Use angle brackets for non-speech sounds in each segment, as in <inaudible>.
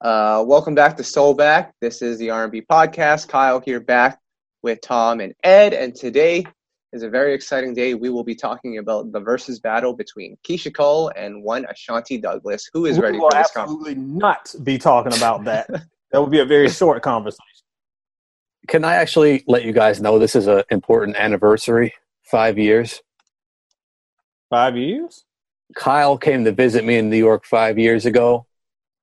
Uh, welcome back to Soul Back. This is the R&B podcast. Kyle here back with Tom and Ed, and today is a very exciting day. We will be talking about the versus battle between Keyshia Cole and one Ashanti Douglas. Who is we ready will for this conversation? absolutely not be talking about that. <laughs> that would be a very short conversation. Can I actually let you guys know this is an important anniversary? Five years. Five years? Kyle came to visit me in New York five years ago,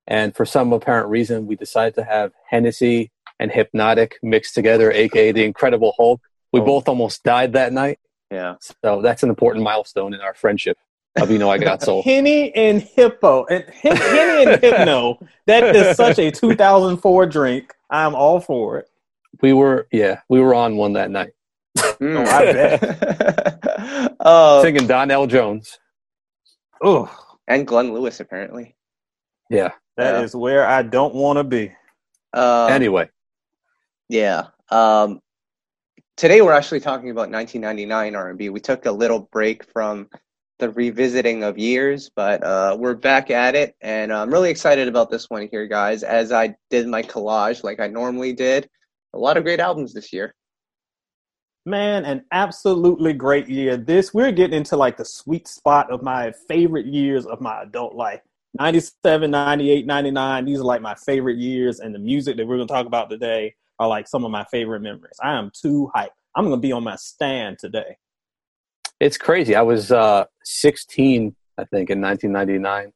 and for some apparent reason, we decided to have Hennessy and Hpnotiq mixed together, aka the Incredible Hulk. We Oh. both almost died that night, Yeah. so that's an important milestone in our friendship. Of you know, I got <laughs> soul. Henny and Hippo. And Hen- Henny and <laughs> Hypno. That is such a 2004 drink. I'm all for it. We were, yeah, we were on one that night, Mm. Oh, I <laughs> bet. Uh, singing Donell Jones. Oh, and Glenn Lewis, apparently. Yeah. That is Yeah. where I don't want to be. Um, anyway, Yeah. Um, today we're actually talking about 1999 R&B. We took a little break from the revisiting of years, but uh, we're back at it, and I'm really excited about this one here, guys. As I did my collage like I normally did, a lot of great albums this year. Man, an absolutely great year. This we're getting into like the sweet spot of my favorite years of my adult life. 97, 98, 99. These are like my favorite years and the music that we're going to talk about today are like some of my favorite memories. I am too hyped. I'm going to be on my stand today. it's crazy. I was uh, 16, I think, in 1999.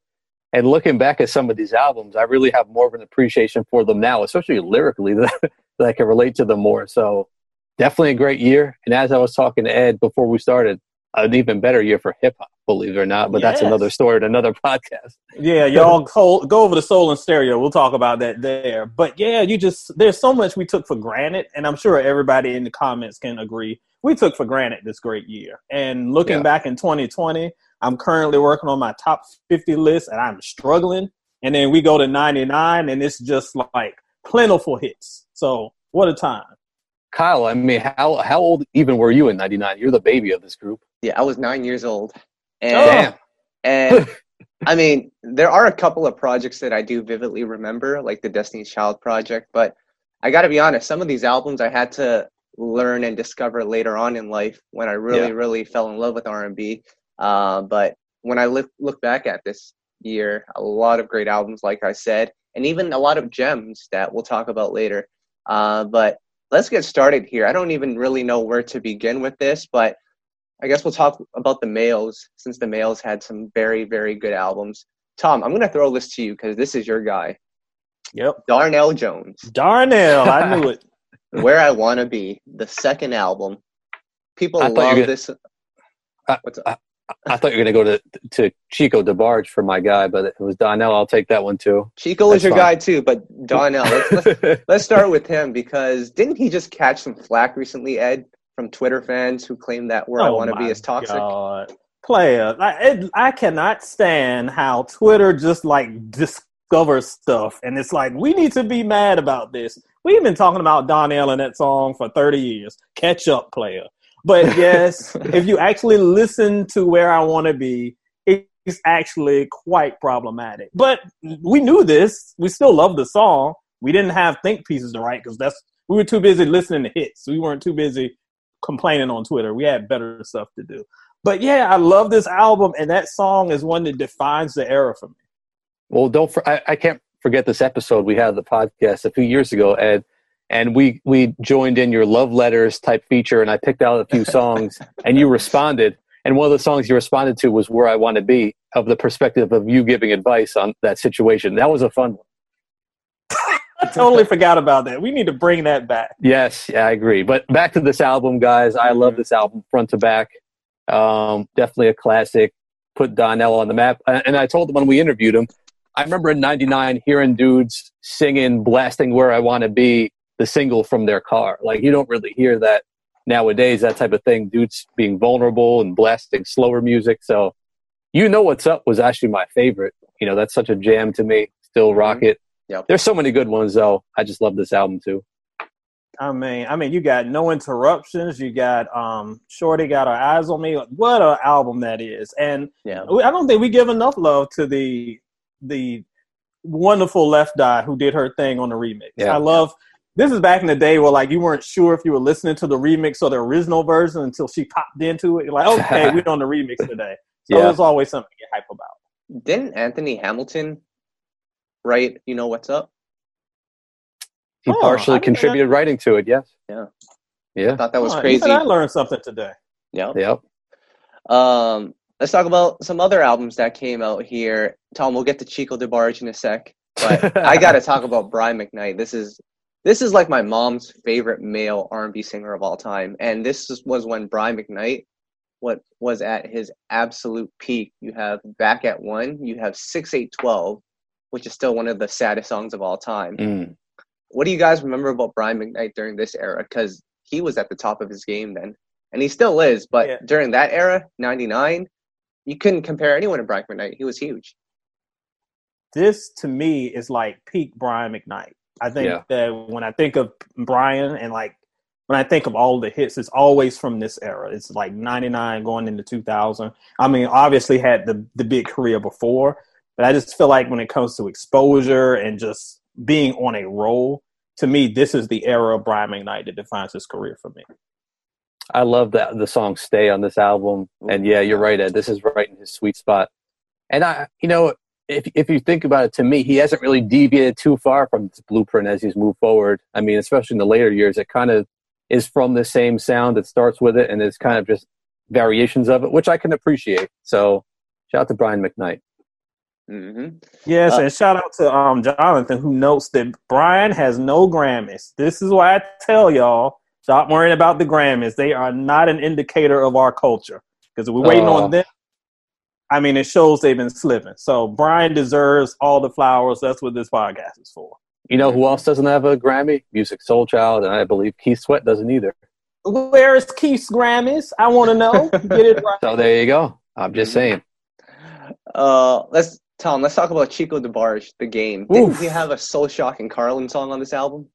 And looking back at some of these albums, I really have more of an appreciation for them now, especially lyrically, that, <laughs> that I can relate to them more. So definitely a great year. And as I was talking to Ed before we started, an even better year for hip hop, believe it or not. But that's another story and another <laughs> podcast. Yeah, y'all go, go over to Soul and Stereo. We'll talk about that there. But yeah, you just there's so much we took for granted, and I'm sure everybody in the comments can agree. We took for granted this great year. And looking Yeah. back in 2020, I'm currently working on my top 50 list, and I'm struggling. And then we go to 99, and it's just like plentiful hits. So what a time! Kyle, I mean, how, how old even were you in 99? You're the baby of this group. Yeah, I was nine years old, and Oh. And <laughs> I mean, there are a couple of projects that I do vividly remember, like the Destiny's Child project. But I got to be honest, some of these albums I had to learn and discover later on in life when I really, Yeah. really fell in love with R and B. Uh, but when I look look back at this year, a lot of great albums, like I said, and even a lot of gems that we'll talk about later. Uh, but let's get started here. I don't even really know where to begin with this, but I guess we'll talk about the males since the males had some very, very good albums. Tom, I'm going to throw this to you because this is your guy. Yep, Donell Jones, Donell, I knew it. <laughs> Where I Want to Be, the second album. People I love gonna- this. What's up? I thought you were going to go to to Chico DeBarge for my guy, but it was Donell. I'll take that one too. Chico is your fine. guy too, but Donell, let's, let's, <laughs> let's start with him because didn't he just catch some flack recently, Ed, from Twitter fans who claim that Where I Oh Want to Be is toxic? God. Player, I, it, I cannot stand how Twitter just like discovers stuff, and it's like we need to be mad about this. We've been talking about Donell and that song for thirty years. Catch up, player. But <laughs> yes, if you actually listen to Where I Want to Be, it's actually quite problematic. But we knew this. We still love the song. We didn't have think pieces to write because that's we were too busy listening to hits. We weren't too busy complaining on Twitter. We had better stuff to do. But yeah, I love this album, and that song is one that defines the era for me. Well, don't for, I, I can't forget this episode we had the podcast a few years ago, Ed, and we we joined in your love letters type feature, and I picked out a few <laughs> songs, and you responded. And one of the songs you responded to was "Where I Want to Be," of the perspective of you giving advice on that situation. That was a fun one. I totally forgot about that. We need to bring that back. Yes, yeah, I agree. But back to this album, guys. I love mm-hmm. this album front to back. Um, definitely a classic. Put Donell on the map. And and I told him when we interviewed him, I remember in '99 hearing dudes singing, blasting "Where I Want to Be," the single from their car. Like you don't really hear that nowadays. That type of thing. Dudes being vulnerable and blasting slower music. So, you know what's up was actually my favorite. You know that's such a jam to me. Still mm-hmm. rock it. Yep. There's so many good ones though. I just love this album too. I mean, I mean, you got no interruptions. You got um, Shorty got her eyes on me. What a album that is! And Yeah. I don't think we give enough love to the the wonderful Left Eye who did her thing on the remix. Yeah. I love. This is back in the day where like you weren't sure if you were listening to the remix or the original version until she popped into it. You're like, okay, <laughs> we're on the remix today. So Yeah. it's always something to get hype about. Didn't Anthony Hamilton write You Know What's Up? He Oh, partially didn't- contributed writing to it. Yes. Yeah. Yeah. I thought that was Oh, crazy. I learned something today. Yeah. Yep. Um, let's talk about some other albums that came out here. Tom, we'll get to Chico DeBarge in a sec, but <laughs> I got to talk about Brian McKnight. This is this is like my mom's favorite male R&B singer of all time, and this was when Brian McKnight what was at his absolute peak. You have Back at One, you have Six Eight Twelve, which is still one of the saddest songs of all time. Mm. What do you guys remember about Brian McKnight during this era? Because he was at the top of his game then, and he still is. But Yeah. during that era, '99, you couldn't compare anyone to Brian McKnight. He was huge. This to me is like peak Brian McKnight. I think Yeah. that when I think of Brian and like when I think of all the hits, it's always from this era. It's like '99 going into 2000. I mean, obviously had the the big career before, but I just feel like when it comes to exposure and just being on a roll, to me, this is the era of Brian McKnight that defines his career for me. I love that the song "Stay" on this album, and yeah, you're right, Ed. This is right in his sweet spot. And I, you know, if if you think about it, to me, he hasn't really deviated too far from this blueprint as he's moved forward. I mean, especially in the later years, it kind of is from the same sound that starts with it, and it's kind of just variations of it, which I can appreciate. So, shout out to Brian McKnight. Hmm Yes, Uh, and shout out to um Jonathan who notes that Brian has no Grammys. This is why I tell y'all stop worrying about the Grammys. They are not an indicator of our culture because we're waiting Oh. on them. I mean, it shows they've been slipping. So Brian deserves all the flowers. That's what this podcast is for. You know who else doesn't have a Grammy? Musiq Soulchild, and I believe Keith Sweat doesn't either. Where is Keith's Grammys? I want to know. Get it <laughs> right. So there you go. I'm just saying. Uh, let's Tom. Let's talk about Chico DeBarge, the game. Didn't Oof. he have a Soulshock and Karlin song on this album?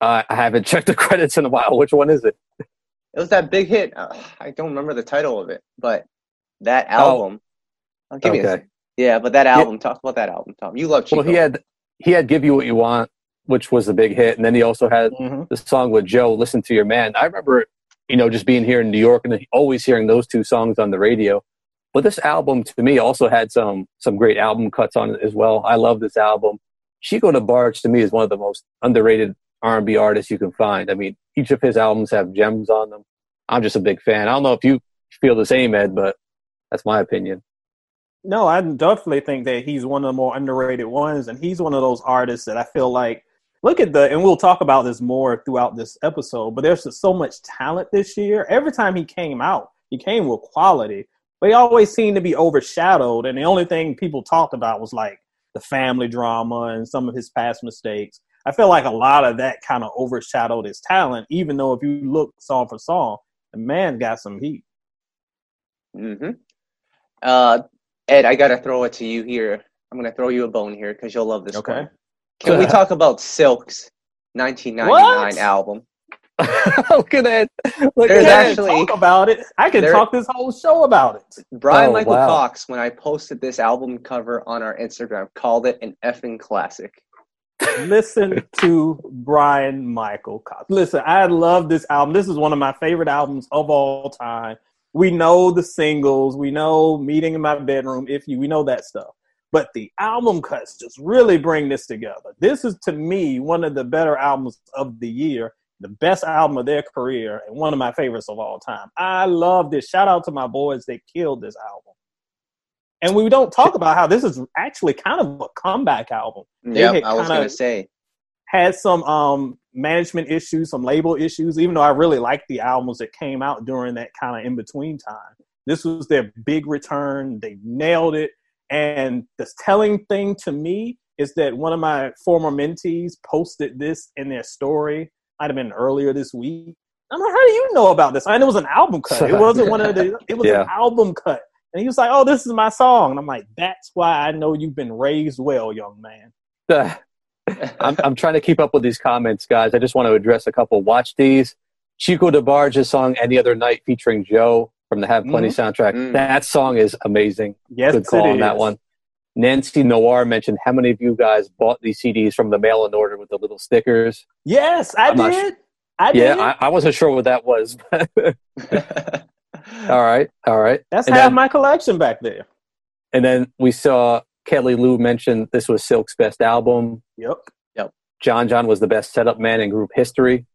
Uh, I haven't checked the <laughs> credits in a while. Which one is it? It was that big hit. Uh, I don't remember the title of it, but that Oh. album. I'll give you. A, Okay. yeah, but that album. Talk about that album, Tom. You love Chico. Well, he had he had "Give You What You Want," which was the big hit, and then he also had Mhm. the song with Joe, "Listen to Your Man." I remember, you know, just being here in New York and always hearing those two songs on the radio. But this album, to me, also had some some great album cuts on it as well. I love this album. Chico DeBarge to me is one of the most underrated R and B artists you can find. I mean, each of his albums have gems on them. I'm just a big fan. I don't know if you feel the same, Ed, but that's my opinion. No, I definitely think that he's one of the more underrated ones, and he's one of those artists that I feel like look at the, and we'll talk about this more throughout this episode. But there's just so much talent this year. Every time he came out, he came with quality, but he always seemed to be overshadowed. And the only thing people talked about was like the family drama and some of his past mistakes. I feel like a lot of that kind of overshadowed his talent, even though if you look song for song, the man got some heat. Mm-hmm. Uh, Ed, I gotta throw it to you here. I'm gonna throw you a bone here because you'll love this Okay. one. Can we <laughs> talk about Silk's 1999 What? album? <laughs> Look at that. Look There's at actually- talk about it. I can there- talk this whole show about it. Brian Oh, Michael wow. Cox, when I posted this album cover on our Instagram, called it an effing classic. Listen to Bryan Michael Cox. Listen, I love this album. This is one of my favorite albums of all time. We know the singles, we know Meeting in My Bedroom, If You, we know that stuff. But the album cuts just really bring this together. This is to me one of the better albums of the year, the best album of their career, and one of my favorites of all time. I love this. Shout out to my boys, they killed this album. And we don't talk about how this is actually kind of a comeback album. Yeah, had I was gonna say. had some um management issues, some label issues, even though I really liked the albums that came out during that kind of in between time. This was their big return. They nailed it. And the telling thing to me is that one of my former mentees posted this in their story, might have been earlier this week. I'm like, how do you know about this? I know it was an album cut. It wasn't one of the it was Yeah. an album cut. And he was like, Oh, this is my song. And I'm like, That's why I know you've been raised well, young man. <laughs> I'm, I'm trying to keep up with these comments, guys. I just want to address a couple. Watch these. Chico DeBarge's song "Any Other Night" featuring Joe from the Hav Plenty soundtrack. Mm. That song is amazing. Yes, Good call on that one. Nancy Noir mentioned how many of you guys bought these CDs from the mail in order with the little stickers. Yes, I I'm not did. I Yeah, did. I, I wasn't sure what that was. <laughs> all right, all right. That's and half then- my collection back there. And then we saw Kelly Lou mention this was Silk's best album. Yep. Yep. John John was the best setup man in group history.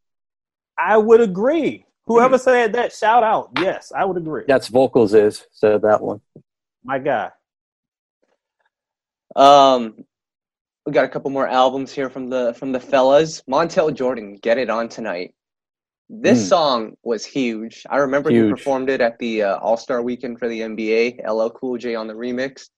I would agree. Whoever mm-hmm. said that, shout out. Yes, I would agree. That's vocals is said that one. My guy. Um, we got a couple more albums here from the from the fellas. Montell Jordan, "Get It On Tonight." This Mm. song was huge. I remember he performed it at the uh, All Star Weekend for the NBA. LL Cool J on the remix,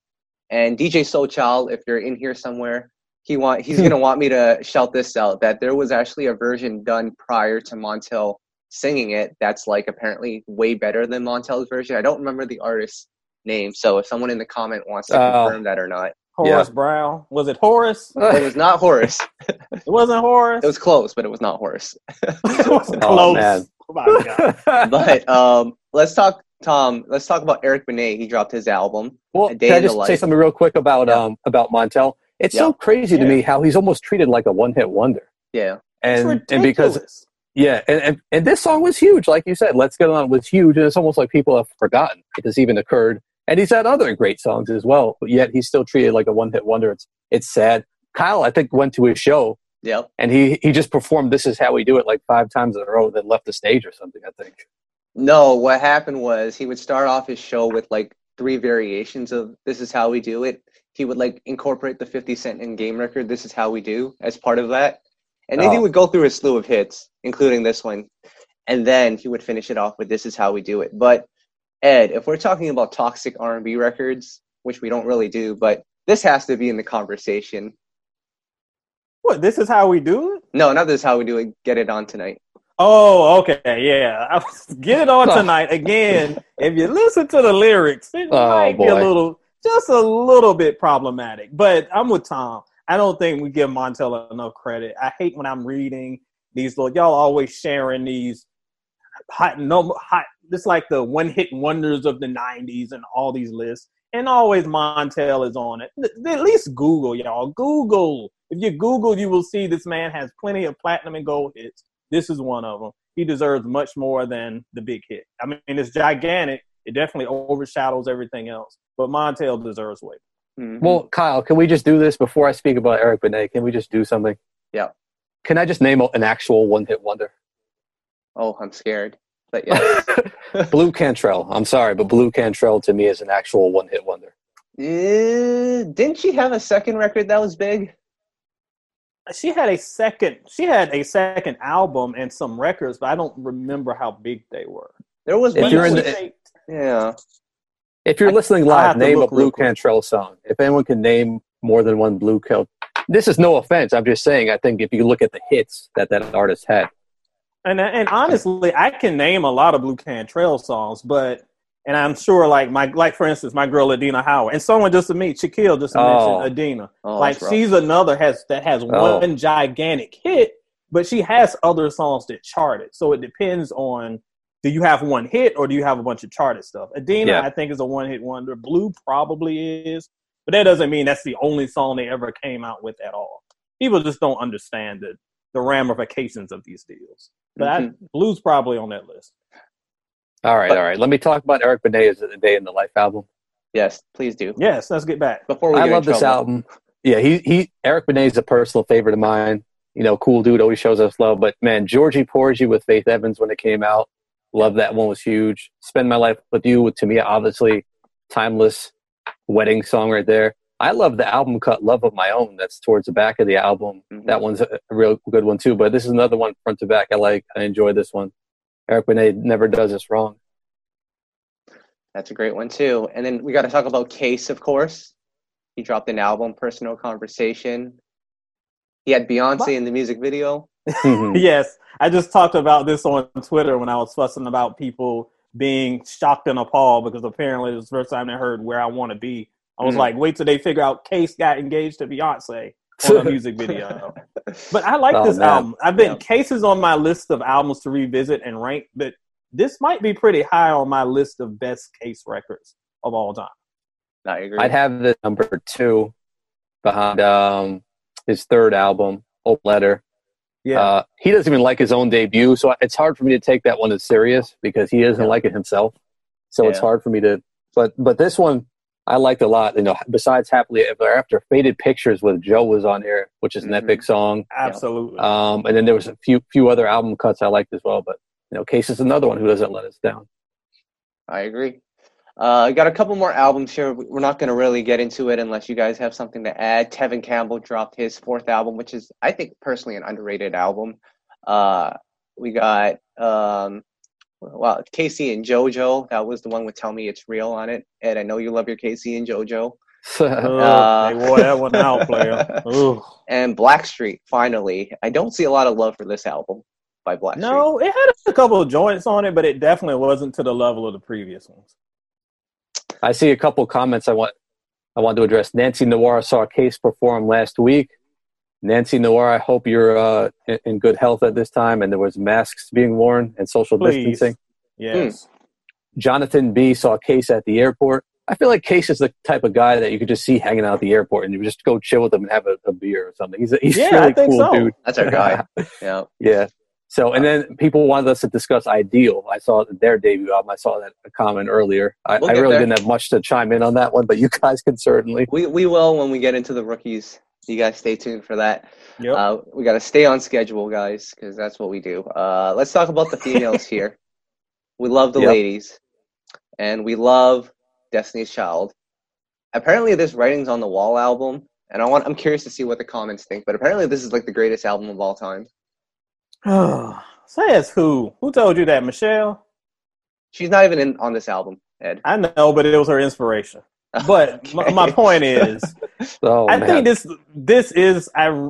and DJ Soul Child. If you're in here somewhere, he want he's gonna <laughs> want me to shout this out. That there was actually a version done prior to Montell singing it. That's like apparently way better than Montell's version. I don't remember the artist's name, so if someone in the comment wants to Oh. confirm that or not. Horace Brown. Was it Horace? <laughs> It was not Horace. It wasn't Horace. It was close, but it was not Horace. <laughs> it wasn't Oh, close. man. Oh, my God. <laughs> But um, let's talk, Tom. Let's talk about Eric Benet. He dropped his album. well, A Day can I just say something real quick about Yeah. um about Montell? It's Yeah. so crazy to me how he's almost treated like a one hit wonder. Yeah, And ridiculous. and because yeah, and, and and this song was huge, like you said. Let's Get On was huge, and it's almost like people have forgotten that this even occurred. And he's had other great songs as well, but yet he's still treated like a one hit wonder. It's it's sad. Kyle, I think, went to his show yep. and he he just performed "This Is How We Do It" like five times in a row, then left the stage or something. I think. No, what happened was he would start off his show with like three variations of "This is how we do it." He would like incorporate the Fifty Cent in game record "This is how we do" as part of that, and then he Oh. would go through a slew of hits, including this one, and then he would finish it off with "This is how we do it." But Ed, if we're talking about toxic R and B records, which we don't really do, but this has to be in the conversation. What? This is how we do it? No, not this is how we do it. Get it on tonight. Oh, okay, yeah. Get it on <laughs> tonight again. If you listen to the lyrics, it Oh, might be a little, just a little bit problematic. But I'm with Tom. I don't think we give Montell enough credit. I hate when I'm reading these little. Y'all always sharing these hot, no, hot. It's like the one hit wonders of the '90s and all these lists, and always Montell is on it. At least Google, y'all. Google. If you Google, you will see this man has plenty of platinum and gold hits. This is one of them. He deserves much more than the big hit. I mean, it's gigantic. It definitely overshadows everything else. But Montell deserves way. Mhm. Well, Kyle, can we just do this before I speak about Eric Benet? Can we just do something? Yeah. Can I just name an actual one hit wonder? oh, I'm scared. But yeah, <laughs> Blu Cantrell. I'm sorry, but Blu Cantrell to me is an actual one hit wonder. Eh, didn't she have a second record that was big? She had a second. She had a second album and some records, but I don't remember how big they were. There was If you're that in was- the- yeah. If you're I- listening I'll live, name a Blu real quick. Cantrell song. If anyone can name more than one Blu Cantrell, this is no offense. I'm just saying. I think if you look at the hits that that artist had, And and honestly, I can name a lot of Blu Cantrell songs, but and I'm sure like my like for instance, my girl Adina Howard and someone just to meet Shaquille just Oh. mentioned Adina. Oh, like she's another has that has Oh. one gigantic hit, but she has other songs that charted. So it depends on do you have one hit or do you have a bunch of charted stuff? Adina, Yeah. I think, is a one hit wonder. Blu probably is, but that doesn't mean that's the only song they ever came out with at all. People just don't understand the the ramifications of these deals. But I, Mhm. Blu's probably on that list. all right, But- all right. Let me talk about Eric Benet's "A Day in the Life" album. Yes, please do. Yes, let's get back. Before we I get love in this trouble. album. Yeah, he he Eric Benet is a personal favorite of mine. You know, cool dude, always shows us love. But man, Georgy Porgy with Faith Evans when it came out, love that one was huge. Spend my life with you with to me obviously timeless wedding song right there. I love the album cut "Love of My Own." That's towards the back of the album. Mhm. That one's a a real good one too. But this is another one front to back. I like. I enjoy this one. Eric Benet never does this wrong. That's a great one too. And then we got to talk about Case, of course. He dropped an album, Personal Conversation. He had Beyonce What? in the music video. <laughs> <laughs> Yes, I just talked about this on Twitter when I was fussing about people being shocked and appalled because apparently it was the first time they heard "Where I Want to Be." I was Mhm. like, wait till they figure out Case got engaged to Beyonce on a music <laughs> video. But I like Oh, this man. album. I've been Yeah. Case is on my list of albums to revisit and rank, but this might be pretty high on my list of best Case records of all time. I agree. I'd have the number two behind um, his third album, Open Letter. Yeah. Uh, he doesn't even like his own debut, so it's hard for me to take that one as serious because he doesn't Yeah. like it himself. So it's hard for me to. But but this one I liked a lot. You know, besides Happily Ever After, Faded Pictures with Joe was on here, which is an Mhm. epic song. Absolutely. Um, and then there was a few few other album cuts I liked as well. But you know, Case is another one who doesn't let us down. I agree. Uh, got a couple more albums here. We're not going to really get into it unless you guys have something to add. Tevin Campbell dropped his fourth album, which is, I think, personally an underrated album. Uh, we got, um, well, K-Ci and JoJo. That was the one with "Tell Me It's Real" on it. And I know you love your K-Ci and JoJo. <laughs> Ugh, uh, they wore that one out, player. <laughs> Ugh. And Blackstreet. Finally, I don't see a lot of love for this album by Blackstreet. No, it had a couple of joints on it, but it definitely wasn't to the level of the previous ones. I see a couple comments I want I want to address. Nancy Noir saw a Case perform last week. Nancy Noir, I hope you're uh, in, in good health at this time, and there was masks being worn and social Please. distancing. Yes. Jonathan B saw Case at the airport. I feel like Case is the type of guy that you could just see hanging out at the airport, and you just go chill with him and have a, a beer or something. He's a, he's Yeah, really I think cool so. dude. That's our guy. <laughs> yeah. Yeah. So, and then people wanted us to discuss Ideal. I saw their debut album. I saw that comment earlier. I, We'll I really there. didn't have much to chime in on that one, but you guys can certainly. We we will when we get into the rookies. You guys stay tuned for that. Yep. Uh, we got to stay on schedule, guys, because that's what we do. Uh, let's talk about the females <laughs> here. We love the Yep. ladies, and we love Destiny's Child. Apparently, this "Writings on the Wall" album, and I want I'm curious to see what the comments think. But apparently, this is like the greatest album of all time. <sighs> Says who? Who told you that, Michelle? She's not even in on this album, Ed. I know, but it was her inspiration. But <laughs> my, my point is, <laughs> Oh, I man. think this this is I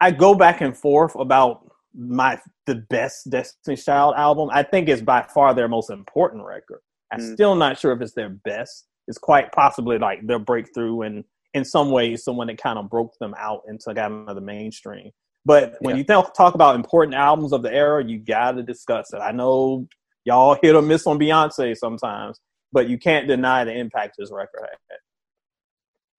I go back and forth about my the best Destiny's Child album. I think it's by far their most important record. I'm Mm. still not sure if it's their best. It's quite possibly like their breakthrough, and in some ways, someone that kind of broke them out into kind of the mainstream. But when Yeah. you th- talk about important albums of the era, you got to discuss it. I know y'all hit or miss on Beyonce sometimes, but you can't deny the impact his record had.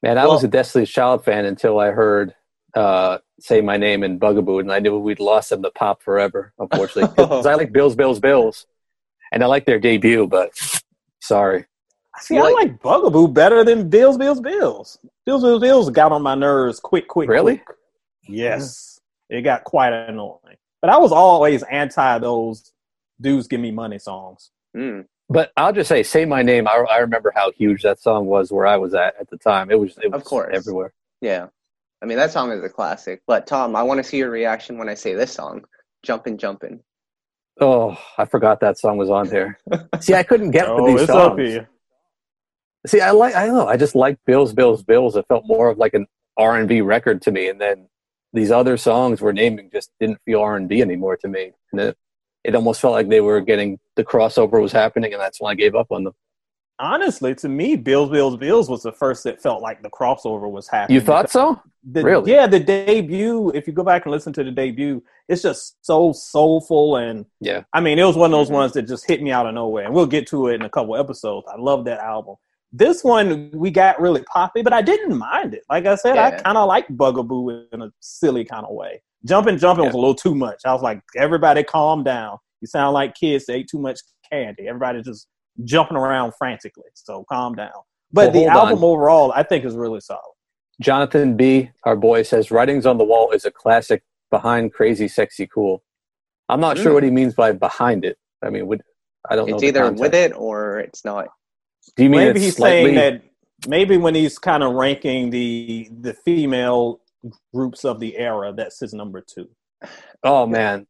Man, I Well- was a Destiny's Child fan until I heard uh, "Say My Name" in "Bugaboo," and I knew we'd lost them to pop forever. Unfortunately, <laughs> because I like Bills, Bills, Bills, and I like their debut. But sorry, See, You I like- like Bugaboo better than Bills, Bills, Bills. Bills, Bills, Bills got on my nerves quick, quick. Really? quick. Yes. It got quite annoying. But I was always anti those dudes give me money songs. Mm. But I'll just say, "Say My Name." I, I remember how huge that song was where I was at at the time. It was, it was Of course. everywhere. Yeah, I mean that song is a classic. But Tom, I want to see your reaction when I say this song, "Jumpin' Jumpin'." Oh, I forgot that song was on there. See, I couldn't get <laughs> Oh, with these it's songs. up. See, I like I don't know. I just like Bills, Bills, Bills. It felt more of like an R and B record to me, and then these other songs we're naming just didn't feel R and B anymore to me, and it it almost felt like they were getting the crossover was happening, and that's when I gave up on them. Honestly, to me, Bills, Bills, Bills was the first that felt like the crossover was happening. You thought so? The, Really? Yeah, the debut, if you go back and listen to the debut, it's just so soulful. And Yeah. I mean, it was one of those Mhm. ones that just hit me out of nowhere. And we'll get to it in a couple episodes. I love that album. This one, we got really poppy, but I didn't mind it. Like I said, I kind of like Bugaboo in a silly kind of way. Jumping, jumping was a little too much. I was like, everybody calm down. You sound like kids that ate too much candy. Everybody just jumping around frantically. So calm down. But Well, the album on. overall, I think is really solid. Jonathan B, our boy, says "Writings on the Wall" is a classic behind "Crazy, Sexy, Cool." I'm not sure Mm. what he means by behind it. I mean, would I don't know. It's either context. with it or it's not. Do you mean maybe it's he's slightly? saying that maybe when he's kind of ranking the the female groups of the era, that's his number two. Oh man,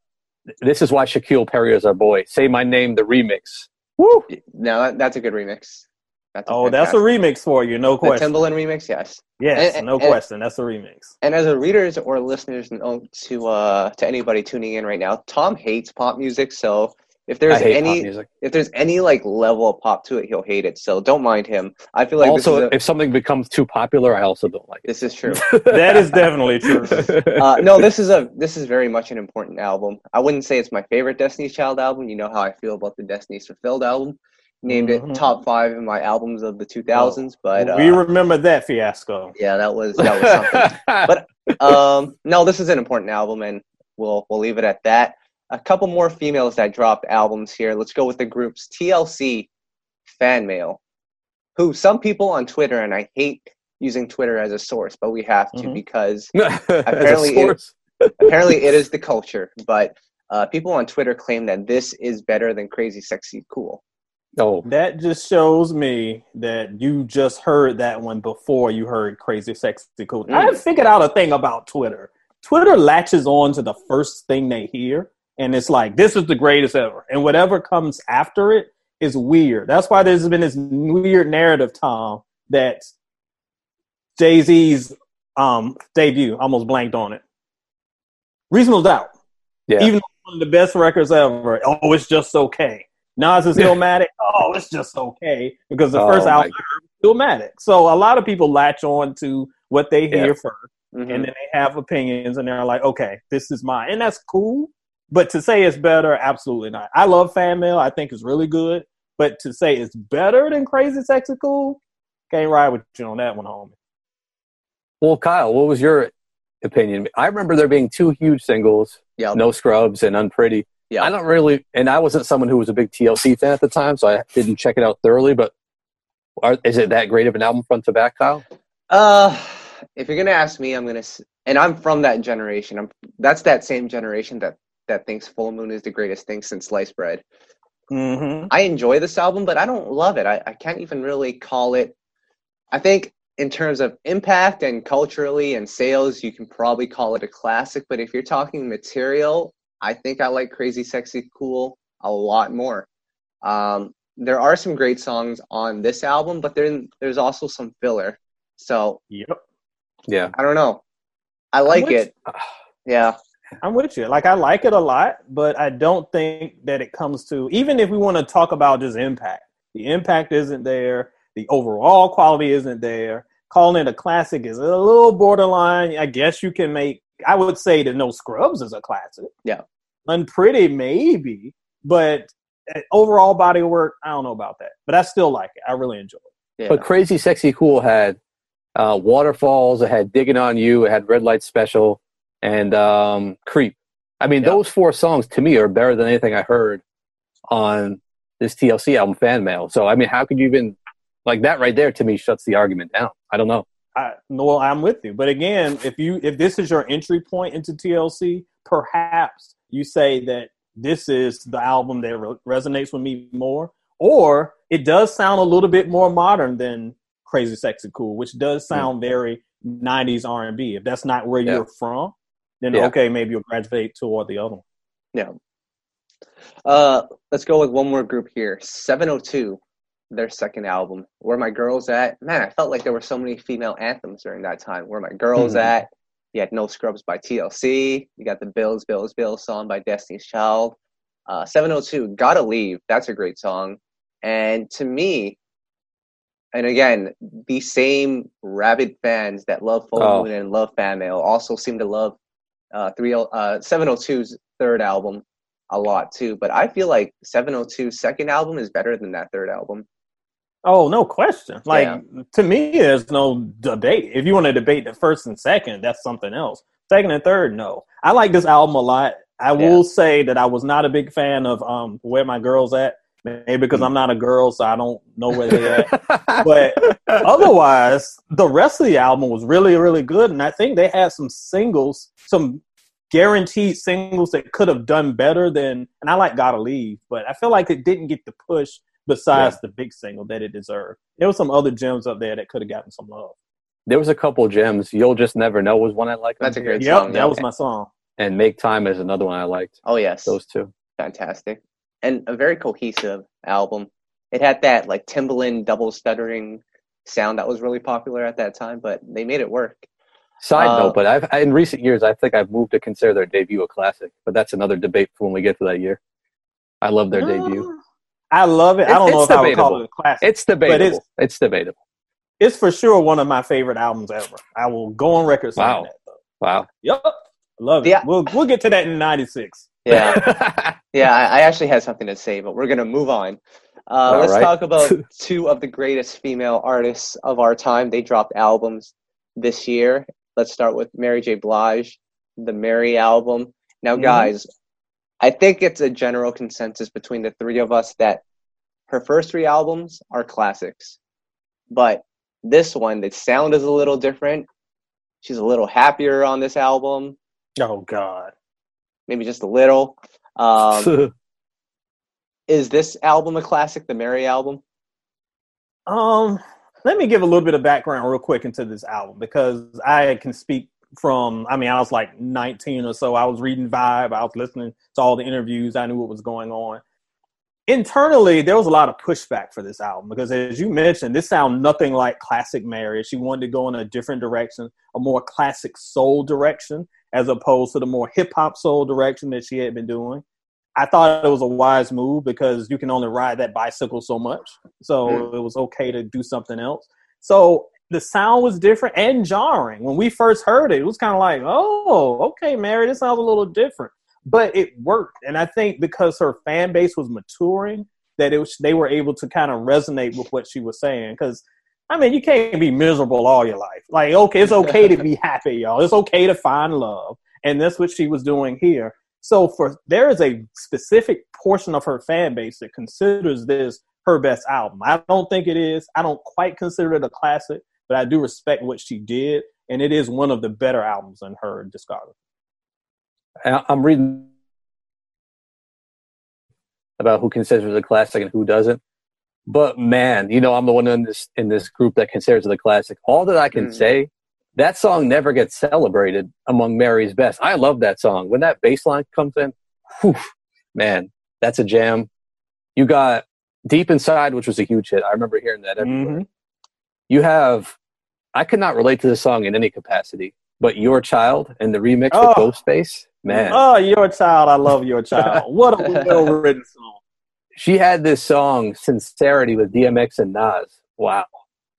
this is why Shaquille Perry is our boy. Say my name, the remix. Woo! No, that, that's a good remix. That's Oh, that's a remix for you, no the question. Timbaland remix. Yes. yes, and- no and- question. That's a remix. And as a readers or listeners know to uh to anybody tuning in right now, Tom hates pop music. So if there's any music. if there's any like level of pop to it, he'll hate it. So don't mind him. I feel like also, this is, a, if something becomes too popular, I also don't like it. this is true. <laughs> That is definitely true. <laughs> uh, no, this is a this is very much an important album. I wouldn't say it's my favorite Destiny's Child album. You know how I feel about the Destiny's Fulfilled album. named Mhm. it top five in my albums of the 2000s. But uh, we remember that fiasco. yeah, that was that was something. <laughs> But- um, no, this is an important album, and we'll we'll leave it at that. A couple more females that dropped albums here. Let's go with the groups TLC, Fan Mail, who some people on Twitter, and I hate using Twitter as a source, but we have to Mhm. because <laughs> Apparently, Apparently it- <laughs> apparently it is the culture. But uh, people on Twitter claim that this is better than Crazy Sexy Cool. oh, That just shows me that you just heard that one before you heard Crazy Sexy Cool. I Mm. figured out a thing about Twitter. Twitter latches on to the first thing they hear, and it's like, this is the greatest ever. And whatever comes after it is weird. That's why there's been this weird narrative, Tom, that Jay Z's um, debut, almost blanked on it. Reasonable Doubt. yeah. Even one of the best records ever. Oh, it's just okay. Nas is Illmatic. <laughs> Oh, it's just okay because the Oh, first album Illmatic. So a lot of people latch on to what they hear Yeah. first, Mhm. and then they have opinions, and they're like, okay, this is mine, and that's cool. But to say it's better, absolutely not. I love fan mail. I think it's really good. But to say it's better than Crazy Sexy Cool, can't ride with you on that one, homie. Well, Kyle, what was your opinion? I remember there being two huge singles, Yep. No Scrubs and Unpretty. Yeah. I don't really, and I wasn't someone who was a big TLC fan at the time, so I didn't check it out thoroughly. But are, is it that great of an album front to back, Kyle? Uh, if you're gonna ask me, I'm gonna, and I'm from that generation. I'm that's that same generation that that thinks Full Moon is the greatest thing since sliced bread. Mm-hmm. I enjoy this album, but I don't love it. I, I can't even really call it. I think in terms of impact and culturally and sales, you can probably call it a classic. But if you're talking material, I think I like Crazy Sexy Cool a lot more. Um, there are some great songs on this album, but then there's also some filler. So Yep. Yeah. I don't know. I like with it. <sighs> Yeah. I'm with you. Like I like it a lot, but I don't think that it comes to even if we want to talk about just impact. The impact isn't there. The overall quality isn't there. Calling it a classic is a little borderline. I guess you can make I would say that No Scrubs is a classic. Yeah. Unpretty maybe, but uh, overall body of work, I don't know about that. But I still like it. I really enjoy it. Yeah. But Crazy Sexy Cool had uh, Waterfalls, it had Digging on You, it had Red Light Special, and um, Creep. I mean, Yeah. those four songs to me are better than anything I heard on this TLC album, Fan Mail. So, I mean, how could you even, like that right there to me shuts the argument down. I don't know. I no, I'm with you. But again, if you if this is your entry point into TLC, perhaps you say that this is the album that re- resonates with me more, or it does sound a little bit more modern than Crazy Sexy Cool, which does sound very '90s R&B. If that's not where Yeah. you're from, then Yeah. okay, maybe you'll graduate toward the other one. Yeah. Uh, let's go with one more group here. 702, their second album. Where My Girls At. Man, I felt like there were so many female anthems during that time. Where My Girls Hmm. At. You had No Scrubs by TLC. You got the Bills, Bills, Bills song by Destiny's Child. Uh, 702, Gotta Leave. That's a great song. And to me, and again, these same rabid fans that love Full Oh. Moon and love Fan Mail also seem to love uh, 30, uh, 702's third album a lot too. But I feel like 702's second album is better than that third album. Oh, no question. Like Yeah. to me, there's no debate. If you want to debate the first and second, that's something else. Second and third, no. I like this album a lot. I Yeah. will say that I was not a big fan of um where my girls at. Maybe because I'm not a girl, so I don't know where they at. <laughs> but otherwise, the rest of the album was really, really good, and I think they had some singles, some guaranteed singles that could have done better than. And I like "Gotta Leave," but I feel like it didn't get the push besides the big single that it deserved. There was some other gems up there that could have gotten some love. there was a couple gems. You'll Just Never Know was one I liked. That's a great Yep, song. that was my song. And Make Time is another one I liked. Oh yes, Those two. fantastic, and a very cohesive album. It had that like Timbaland double stuttering sound that was really popular at that time, but they made it work. Side Uh, note, but I've in recent years I think I've moved to consider their debut a classic. But that's another debate for when we get to that year. I love their debut. <gasps> I love it. I don't know it's if I would call debatable. it a classic. It's debatable. it's- It's, debatable. It's for sure one of my favorite albums ever. I will go on record saying Wow. that. Though. Wow. Yep, love it. Yeah. We'll we'll get to that in '96. Yeah, <laughs> yeah. I, actually had something to say, but we're gonna move on. Uh, let's right. talk about <laughs> two of the greatest female artists of our time. They dropped albums this year. Let's start with Mary J. Blige, the Mary album. Now, mm-hmm. guys, I think it's a general consensus between the three of us that her first three albums are classics. But this one, the sound is a little different. She's a little happier on this album. Oh, God. Maybe just a little. Um, <laughs> is this album a classic, the Mary album? Um, let me give a little bit of background real quick into this album because I can speak from I mean I was like 19 or so I was reading Vibe I was listening to all the interviews I knew what was going on internally there was a lot of pushback for this album because as you mentioned this sound nothing like classic Mary she wanted to go in a different direction a more classic soul direction as opposed to the more hip hop soul direction that she had been doing I thought it was a wise move because you can only ride that bicycle so much so mm. it was okay to do something else so the sound was different and jarring. When we first heard it, it was kind of like, oh, okay, Mary, this sounds a little different. But it worked. And I think because her fan base was maturing, that it was, they were able to kind of resonate with what she was saying. Because, I mean, you can't be miserable all your life. Like, okay, it's okay to be <laughs> happy, y'all. It's okay to find love. And that's what she was doing here. So for there is a specific portion of her fan base that considers this her best album. I don't think it is. I don't quite consider it a classic, but I do respect what she did, and it is one of the better albums in her discography. I'm reading about who considers it a classic and who doesn't. But man, you know, I'm the one in this in this group that considers it a classic. All that I can mm. say, that song never gets celebrated among Mary's best. I love that song. When that bass line comes in, whew, man, that's a jam. You got Deep Inside, which was a huge hit. I remember hearing that everywhere. Mm-hmm. You have I could not relate to the song in any capacity, but Your Child and the remix oh. with Ghostface, man. Oh, Your Child, I love Your Child. what a <laughs> well written song. She had this song, Sincerity, with DMX and Nas. Wow.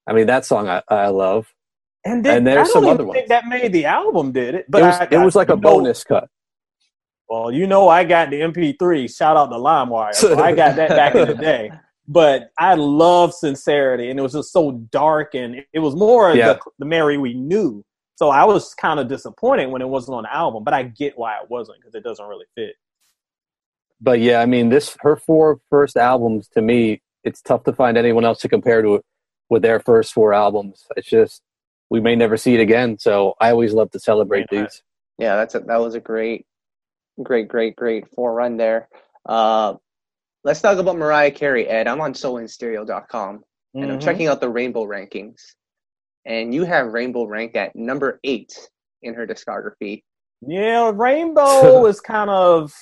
I mean, that song I, I love. And, did, and there's I some other ones. that made the album, did it? But it was, I, it was like a know, bonus cut. Well, you know, I got the MP3. Shout out to LimeWire. So I got that back in the <laughs> day but I love sincerity, and it was just so dark, and it was more yeah. the, the Mary we knew. So I was kind of disappointed when it wasn't on the album, but I get why it wasn't because it doesn't really fit. But yeah, I mean, this her four first albums to me, it's tough to find anyone else to compare to it with their first four albums. It's just we may never see it again. So I always love to celebrate yeah. these. Yeah, that's a, that was a great, great, great, great four run there. Uh, Let's talk about Mariah Carey, Ed. I'm on soulandstereo.com mm-hmm. and I'm mm-hmm. checking out the Rainbow rankings. And you have Rainbow ranked at number eight in her discography. Yeah, Rainbow <laughs> is kind of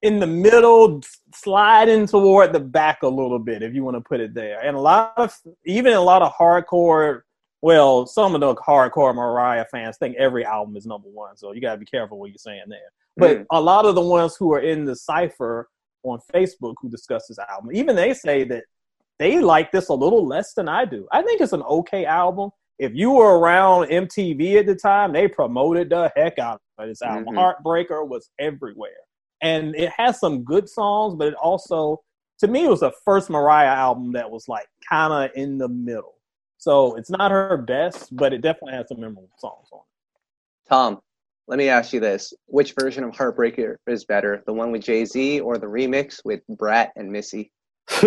in the middle, sliding toward the back a little bit, if you want to put it there. And a lot of, even a lot of hardcore, well, some of the hardcore Mariah fans think every album is number one. So you got to be careful what you're saying there. But mm. a lot of the ones who are in the cipher on Facebook who discuss this album. Even they say that they like this a little less than I do. I think it's an okay album. If you were around MTV at the time, they promoted the heck out of this album. Mm-hmm. Heartbreaker was everywhere. And it has some good songs, but it also, to me, it was the first Mariah album that was like kind of in the middle. So it's not her best, but it definitely has some memorable songs on it. Tom, let me ask you this: Which version of Heartbreaker is better, the one with Jay Z or the remix with Brat and Missy? <laughs>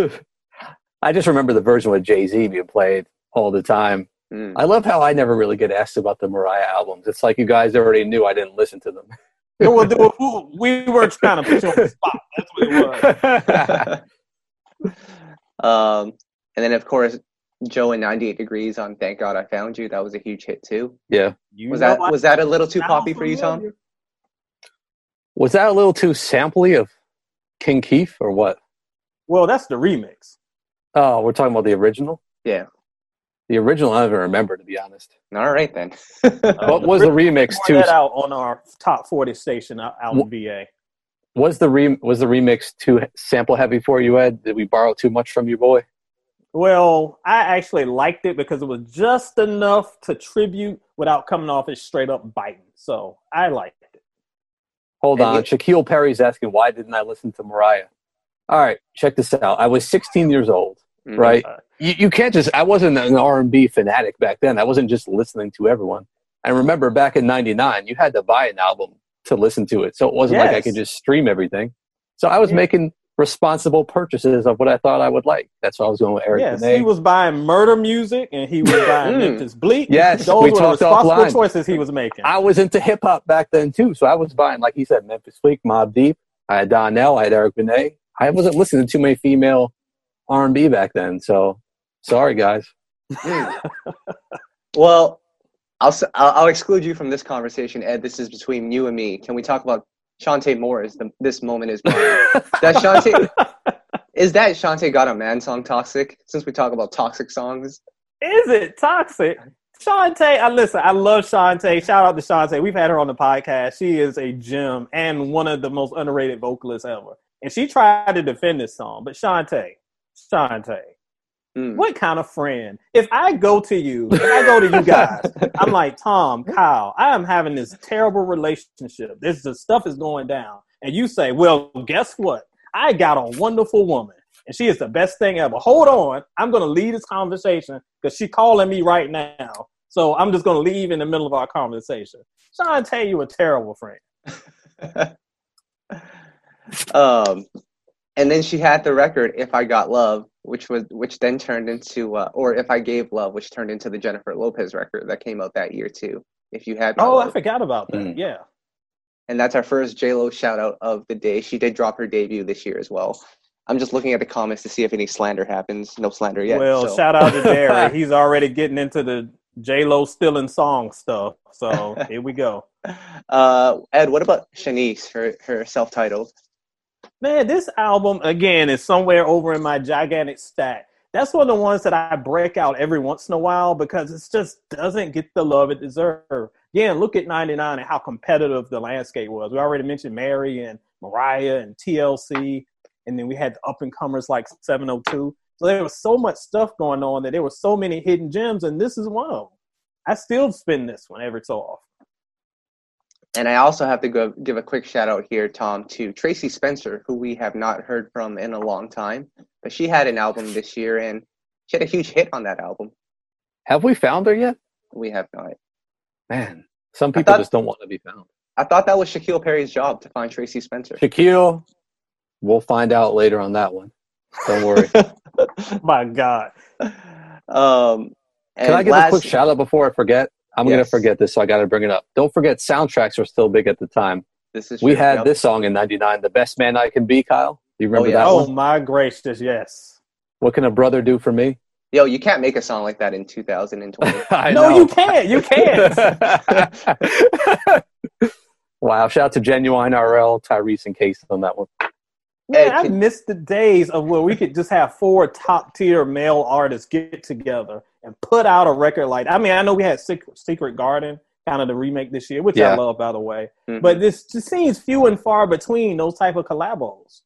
I just remember the version with Jay Z being played all the time. Mm. I love how I never really get asked about the Mariah albums. It's like you guys already knew I didn't listen to them. we were trying to put you on the spot. That's what it was. <laughs> um, and then, of course, Joe and 98 Degrees on Thank God I Found You. That was a huge hit too. Yeah. You was that was that a little too poppy for you, Tom? Was that a little too sampley of King Keith or what? Well, that's the remix. Oh, we're talking about the original? Yeah. The original I don't even remember to be honest. All right then. <laughs> what was the remix to that out on our top 40 station out in VA? Was the re- was the remix too sample heavy for you, Ed? Did we borrow too much from your boy? Well, I actually liked it because it was just enough to tribute without coming off as straight up biting. So I liked it. Hold and on. It, Shaquille Perry's asking, why didn't I listen to Mariah? All right, check this out. I was 16 years old, Mhm. right? You, you can't just. I wasn't an R&B fanatic back then. I wasn't just listening to everyone. I remember back in '99, you had to buy an album to listen to it, so it wasn't like I could just stream everything. So I was Yeah. making responsible purchases of what I thought I would like. That's why I was going with Eric Yes, Benet. he was buying murder music and he was <laughs> buying Mm. Memphis Bleek. Yes, those we were the talked responsible offline. choices he was making. I was into hip hop back then too, so I was buying, like he said, Memphis Bleek, Mobb Deep. I had Donell, I had Eric Benet. I wasn't listening to too many female R and B back then, so sorry guys. <laughs> Well, I'll, s- I'll I'll exclude you from this conversation, Ed. This is between you and me. Can we talk about Chanté Moore? Is the, this moment is <laughs> that Chanté is that Chanté got a man song toxic? Since we talk about toxic songs, Is it toxic? Chanté, I listen. I love Chanté. Shout out to Chanté. We've had her on the podcast. She is a gem and one of the most underrated vocalists ever. And she tried to defend this song, but Chanté, Chanté, Mm. what kind of friend? If I go to you, if I go to you guys, <laughs> I'm like Tom, Kyle. I am having this terrible relationship. This the stuff is going down, and you say, "Well, guess what? I got a wonderful woman, and she is the best thing ever." Hold on, I'm going to leave this conversation because she's calling me right now. So I'm just going to leave in the middle of our conversation. Sean, tell you a terrible friend. <laughs> um, and then she had the record "If I Got Love," which was which then turned into, uh, or "If I Gave Love," which turned into the Jennifer Lopez record that came out that year too. If you had, My Oh, I forgot about that. Mm. Yeah. and that's our first J Lo shout out of the day. She did drop her debut this year as well. I'm just looking at the comments to see if any slander happens. No slander yet. well, so. shout out to Derry. <laughs> He's already getting into the J Lo stealing song stuff. So <laughs> here we go. Uh, Ed, what about Shanice? Her her self titled. Man, this album again is somewhere over in my gigantic stack. That's one of the ones that I break out every once in a while because it just doesn't get the love it deserves. Again, look at 99 and how competitive the landscape was. We already mentioned Mary and Mariah and TLC, and then we had the up and comers like 702. So there was so much stuff going on that there were so many hidden gems, and this is one of them. I still spin this one every so often. And I also have to go, give a quick shout out here, Tom, to Tracie Spencer, who we have not heard from in a long time. But she had an album this year, and she had a huge hit on that album. Have we found her yet? We have not. Man, some people thought- just don't want to be found. I thought that was Shaquille Perry's job to find Tracie Spencer. Shaquille, we'll find out later on that one. Don't worry. <laughs> My God. um, and Can I give last, a quick shout out before I forget? I'm gonna forget this, so I got to bring it up. Don't forget, soundtracks were still big at the time. This is We true, had yep. this song in '99, "The Best Man I Can Be." Kyle, do you remember oh, yeah. that Oh, one? my gracious, yes. What can a brother do for me? Yo, you can't make a song like that in 2020. <laughs> No, you can't. You can't. <laughs> <laughs> wow! Shout out to Ginuwine RL, Tyrese, and Case on that one. Man, Ed, I can- miss the days of where we could just have four top tier male artists get together and put out a record like. I mean, I know we had Secret, Secret Garden, kind of the remake this year, which I love, by the way. Mhm. But this just seems few and far between those type of collabos.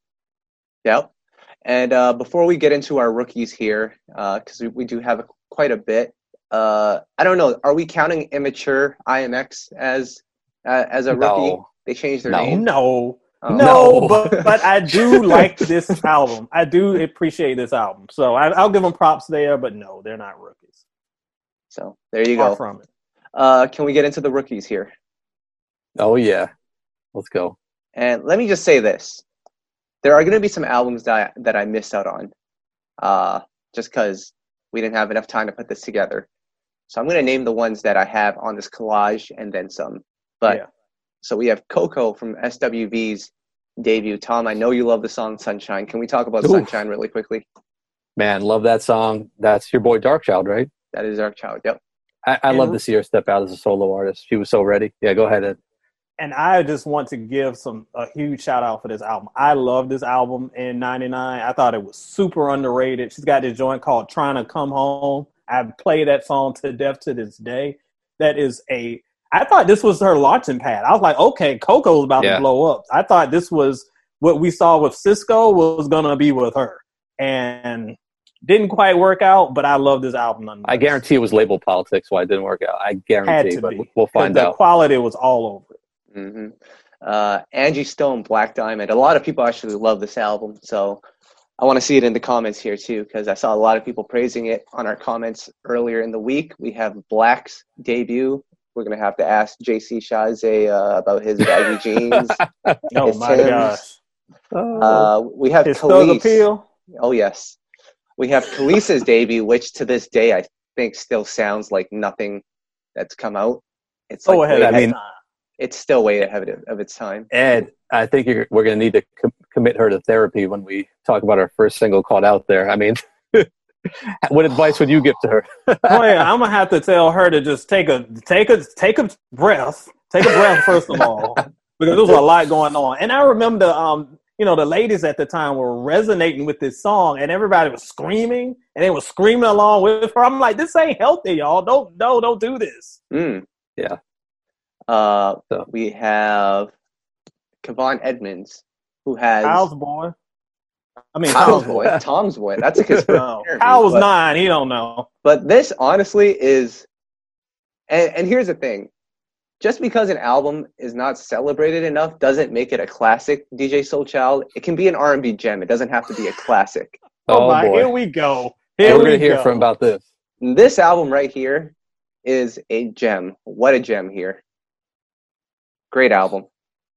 Yep. And uh, before we get into our rookies here, because we, we do have a, quite a bit, uh, I don't know. Are we counting immature IMX as uh, as a rookie? No. They changed their No. name. No, Oh. no, No. <laughs> but but I do like this album. I do appreciate this album, so I, I'll give them props there. But no, they're not rookies. So there you Far go. from it. Uh, can we get into the rookies here? Oh yeah, let's go. And let me just say this: there are going to be some albums that I, that I missed out on, uh, just because we didn't have enough time to put this together. So I'm going to name the ones that I have on this collage and then some. But Yeah. so we have Coco from SWV's debut. Tom, I know you love the song Sunshine. Can we talk about Oof. Sunshine really quickly? Man, love that song. That's your boy Darkchild, right? That is our child. Yep. I, I And- love to see her step out as a solo artist. She was so ready. Yeah, go ahead. Ed. and I just want to give some a huge shout out for this album. I love this album in '99. I thought it was super underrated. She's got this joint called "Trying to Come Home." I play that song to death to this day. That is a. I thought this was her launching pad. I was like, okay, Coco's about Yeah. to blow up. I thought this was what we saw with Sisqó was gonna be with her, and didn't quite work out. But I love this album. nonetheless. I guarantee it was label politics why it didn't work out. I had guarantee, to but be. we'll find out. the quality was all over it. hmm Uh, Angie Stone, Black Diamond. A lot of people actually love this album. So I want to see it in the comments here too, because I saw a lot of people praising it on our comments earlier in the week. We have Blaque's debut. We're gonna have to ask JC Chasez uh, about his baggy <laughs> jeans. Oh His my Tim's. gosh. Uh, we have His thug Kelis. appeal. Oh yes, we have Kelis's debut, which to this day I think still sounds like nothing that's come out. It's So like ahead I mean- it's still way ahead of, of its time. Ed, I think you're, we're going to need to com- commit her to therapy when we talk about our first single called Out There. I mean, <laughs> <laughs> what advice would you give to her? <laughs> oh yeah, I'm gonna have to tell her to just take a take a take a breath, take a breath first of all, because there was a lot going on. And I remember, um, you know, the ladies at the time were resonating with this song, and everybody was screaming, and they were screaming along with her. I'm like, this ain't healthy, y'all. Don't no, don't do this. Mm. Yeah. Uh, So- we have Kevon Edmonds, who has Kyle's boy. I mean, Kyle's Kyle's boy, boy. <laughs> Tom's boy. That's a conspiracy. No, Kyle was but- nine. He don't know. But this honestly is, and, and here's the thing: just because an album is not celebrated enough doesn't make it a classic. DJ Soul Child, it can be an R&B gem. It doesn't have to be a classic. Oh, Oh, my! boy. Here we go. Here we're we going to hear from about this. This album right here is a gem. What a gem here! Great album.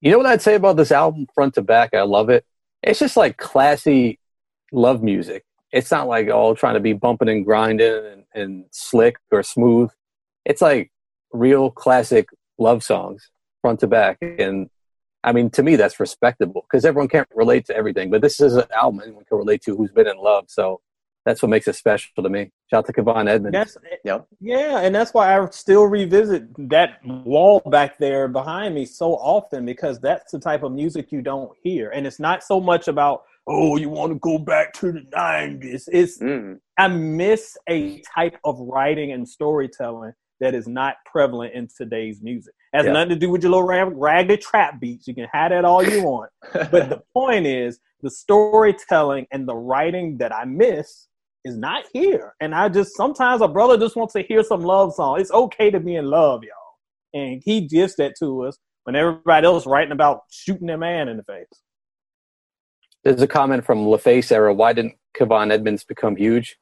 You know what I'd say about this album, front to back? I love it. It's just like classy love music. It's not like all trying to be bumping and grinding and, and slick or smooth. It's like real classic love songs, front to back. And I mean, to me, that's respectable because everyone can't relate to everything. But this is an album anyone can relate to who's been in love. So that's what makes it special to me. Shout out to Kevon Edmonds. That's Yep. yeah, and that's why I still revisit that wall back there behind me so often because that's the type of music you don't hear, and it's not so much about oh you want to go back to the nineties. It's Mm. I miss a type of writing and storytelling that is not prevalent in today's music. Has Yeah. nothing to do with your little rag- ragged trap beats. You can have that all you <laughs> want, but the point is the storytelling and the writing that I miss is not here. And I just sometimes a brother just wants to hear some love song. It's okay to be in love, y'all. And he gives that to us when everybody else writing about shooting their man in the face. There's a comment from LaFace era. Why didn't Kevon Edmonds become huge?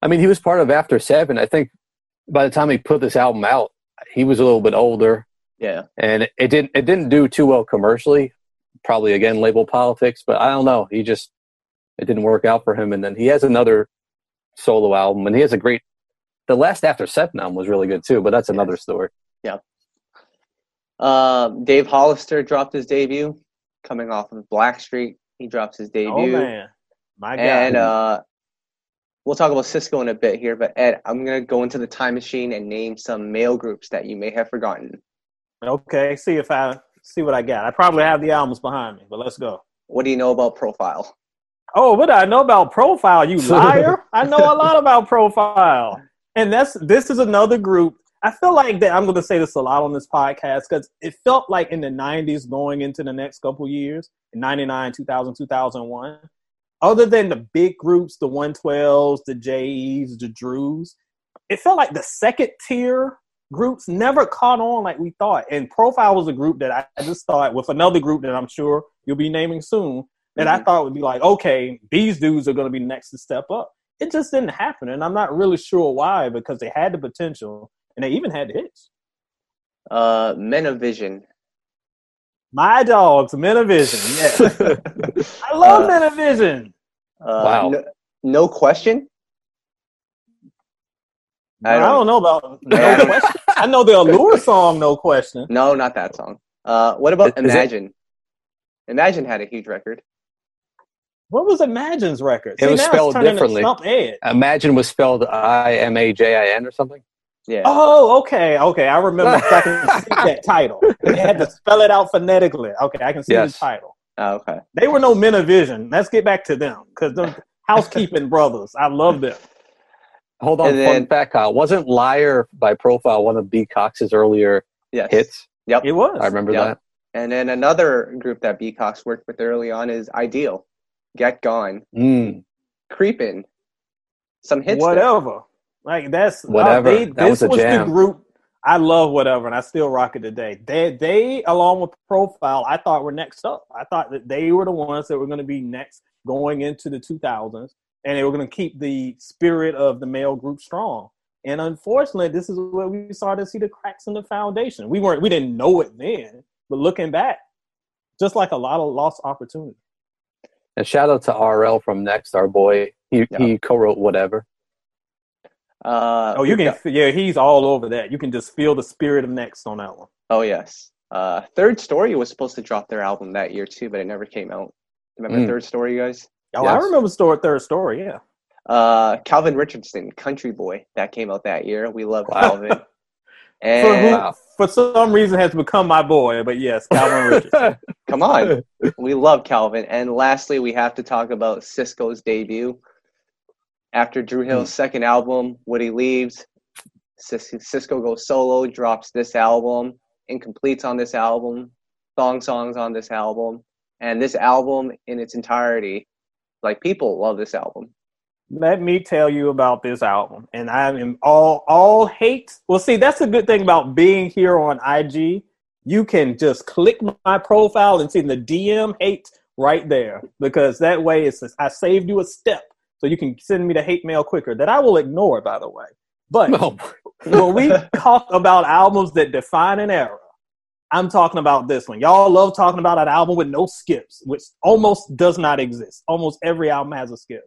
I mean, he was part of After Seven. I think by the time he put this album out, he was a little bit older, yeah. and it didn't it didn't do too well commercially. Probably again label politics, but I don't know. He just it didn't work out for him. And then he has another solo album, and he has a great. The last After Seven album was really good too, but that's another story. Um, Dave Hollister dropped his debut, coming off of Blackstreet. He drops his debut. Oh man. My God. And uh, we'll talk about Sisqó in a bit here, but Ed, I'm gonna go into the time machine and name some male groups that you may have forgotten. okay, see if I see what I got. I probably have the albums behind me, but let's go. What do you know about Profile? Oh, what do I know about profile, you <laughs> liar? I know a lot about profile. And that's this is another group. I feel like that I'm going to say this a lot on this podcast because it felt like in the 90s going into the next couple years, in 99, 2000, 2001, other than the big groups, the 112s, the J's, the Drews, it felt like the second tier groups never caught on like we thought. And Profile was a group that I I just thought with another group that I'm sure you'll be naming soon that I Mhm. thought would be like, okay, these dudes are going to be next to step up. It just didn't happen, and I'm not really sure why because they had the potential and they even had the hits. Uh, Men of Vision. My dogs, Men of Vision. Yes, <laughs> I love Uh, Men of Vision. Uh, Wow. No, no question. I I don't, don't- know about <laughs> no Yeah. question. I know the Allure song, no question. No, not that song. Uh, what about Imajin? Imajin had a huge record. What was Imajin's record? It was spelled differently. Stump Imajin was spelled I M A J I N or something. Yeah. Oh, okay, okay. I remember. I can <laughs> see that title. They had to spell it out phonetically. Okay, I can see Yes. the title. Oh, okay. They were no men of vision. Let's get back to them because them <laughs> housekeeping brothers. I love them. Hold on, And then- fun fact, Kyle. Wasn't Liar by Profile one of B. Cox's earlier Yes. hits? Yep. It was. I remember Yeah. that. And then another group that B. Cox worked with early on is Ideal. Get Gone. Mm. Creepin'. Some hits. there. whatever. Like that's uh, Whatever. they, That this was a the jam. group. I love whatever, and I still rock it today. They, they, along with Profile, I thought were next up. I thought that they were the ones that were going to be next going into the 2000s, and they were going to keep the spirit of the male group strong. And unfortunately, this is where we started to see the cracks in the foundation. We weren't, we didn't know it then, but looking back, just like a lot of lost opportunity. And shout out to RL from Next, our boy. He Yeah. he co-wrote whatever. Uh, Oh, you can, got- yeah, he's all over that. You can just feel the spirit of next on that one. oh yes. Uh, Third Story was supposed to drop their album that year too, but it never came out. Remember Mm. Third Story, guys? Oh, I remember story, third story. Yeah, Uh, Calvin Richardson, Country Boy, that came out that year. We love Wow. Calvin. <laughs> for, And who, Wow. for some reason has become my boy. But yes, Calvin <laughs> Richardson. come on, we love Calvin. And lastly, we have to talk about Sisqó's debut. After Dru Hill's hmm. second album, Woody leaves. Sisqó goes solo, drops this album, incompletes on this album, song songs on this album, and this album in its entirety, like people love this album. Let me tell you about this album, and I am all all hate. Well, see, that's a good thing about being here on IG. You can just click my profile and see the DM hate right there because that way it's I saved you a step, so you can send me the hate mail quicker. That I will ignore, by the way. But oh, No. when we talk about albums that define an era, I'm talking about this one. Y'all love talking about an album with no skips, which almost does not exist. Almost every album has a skip.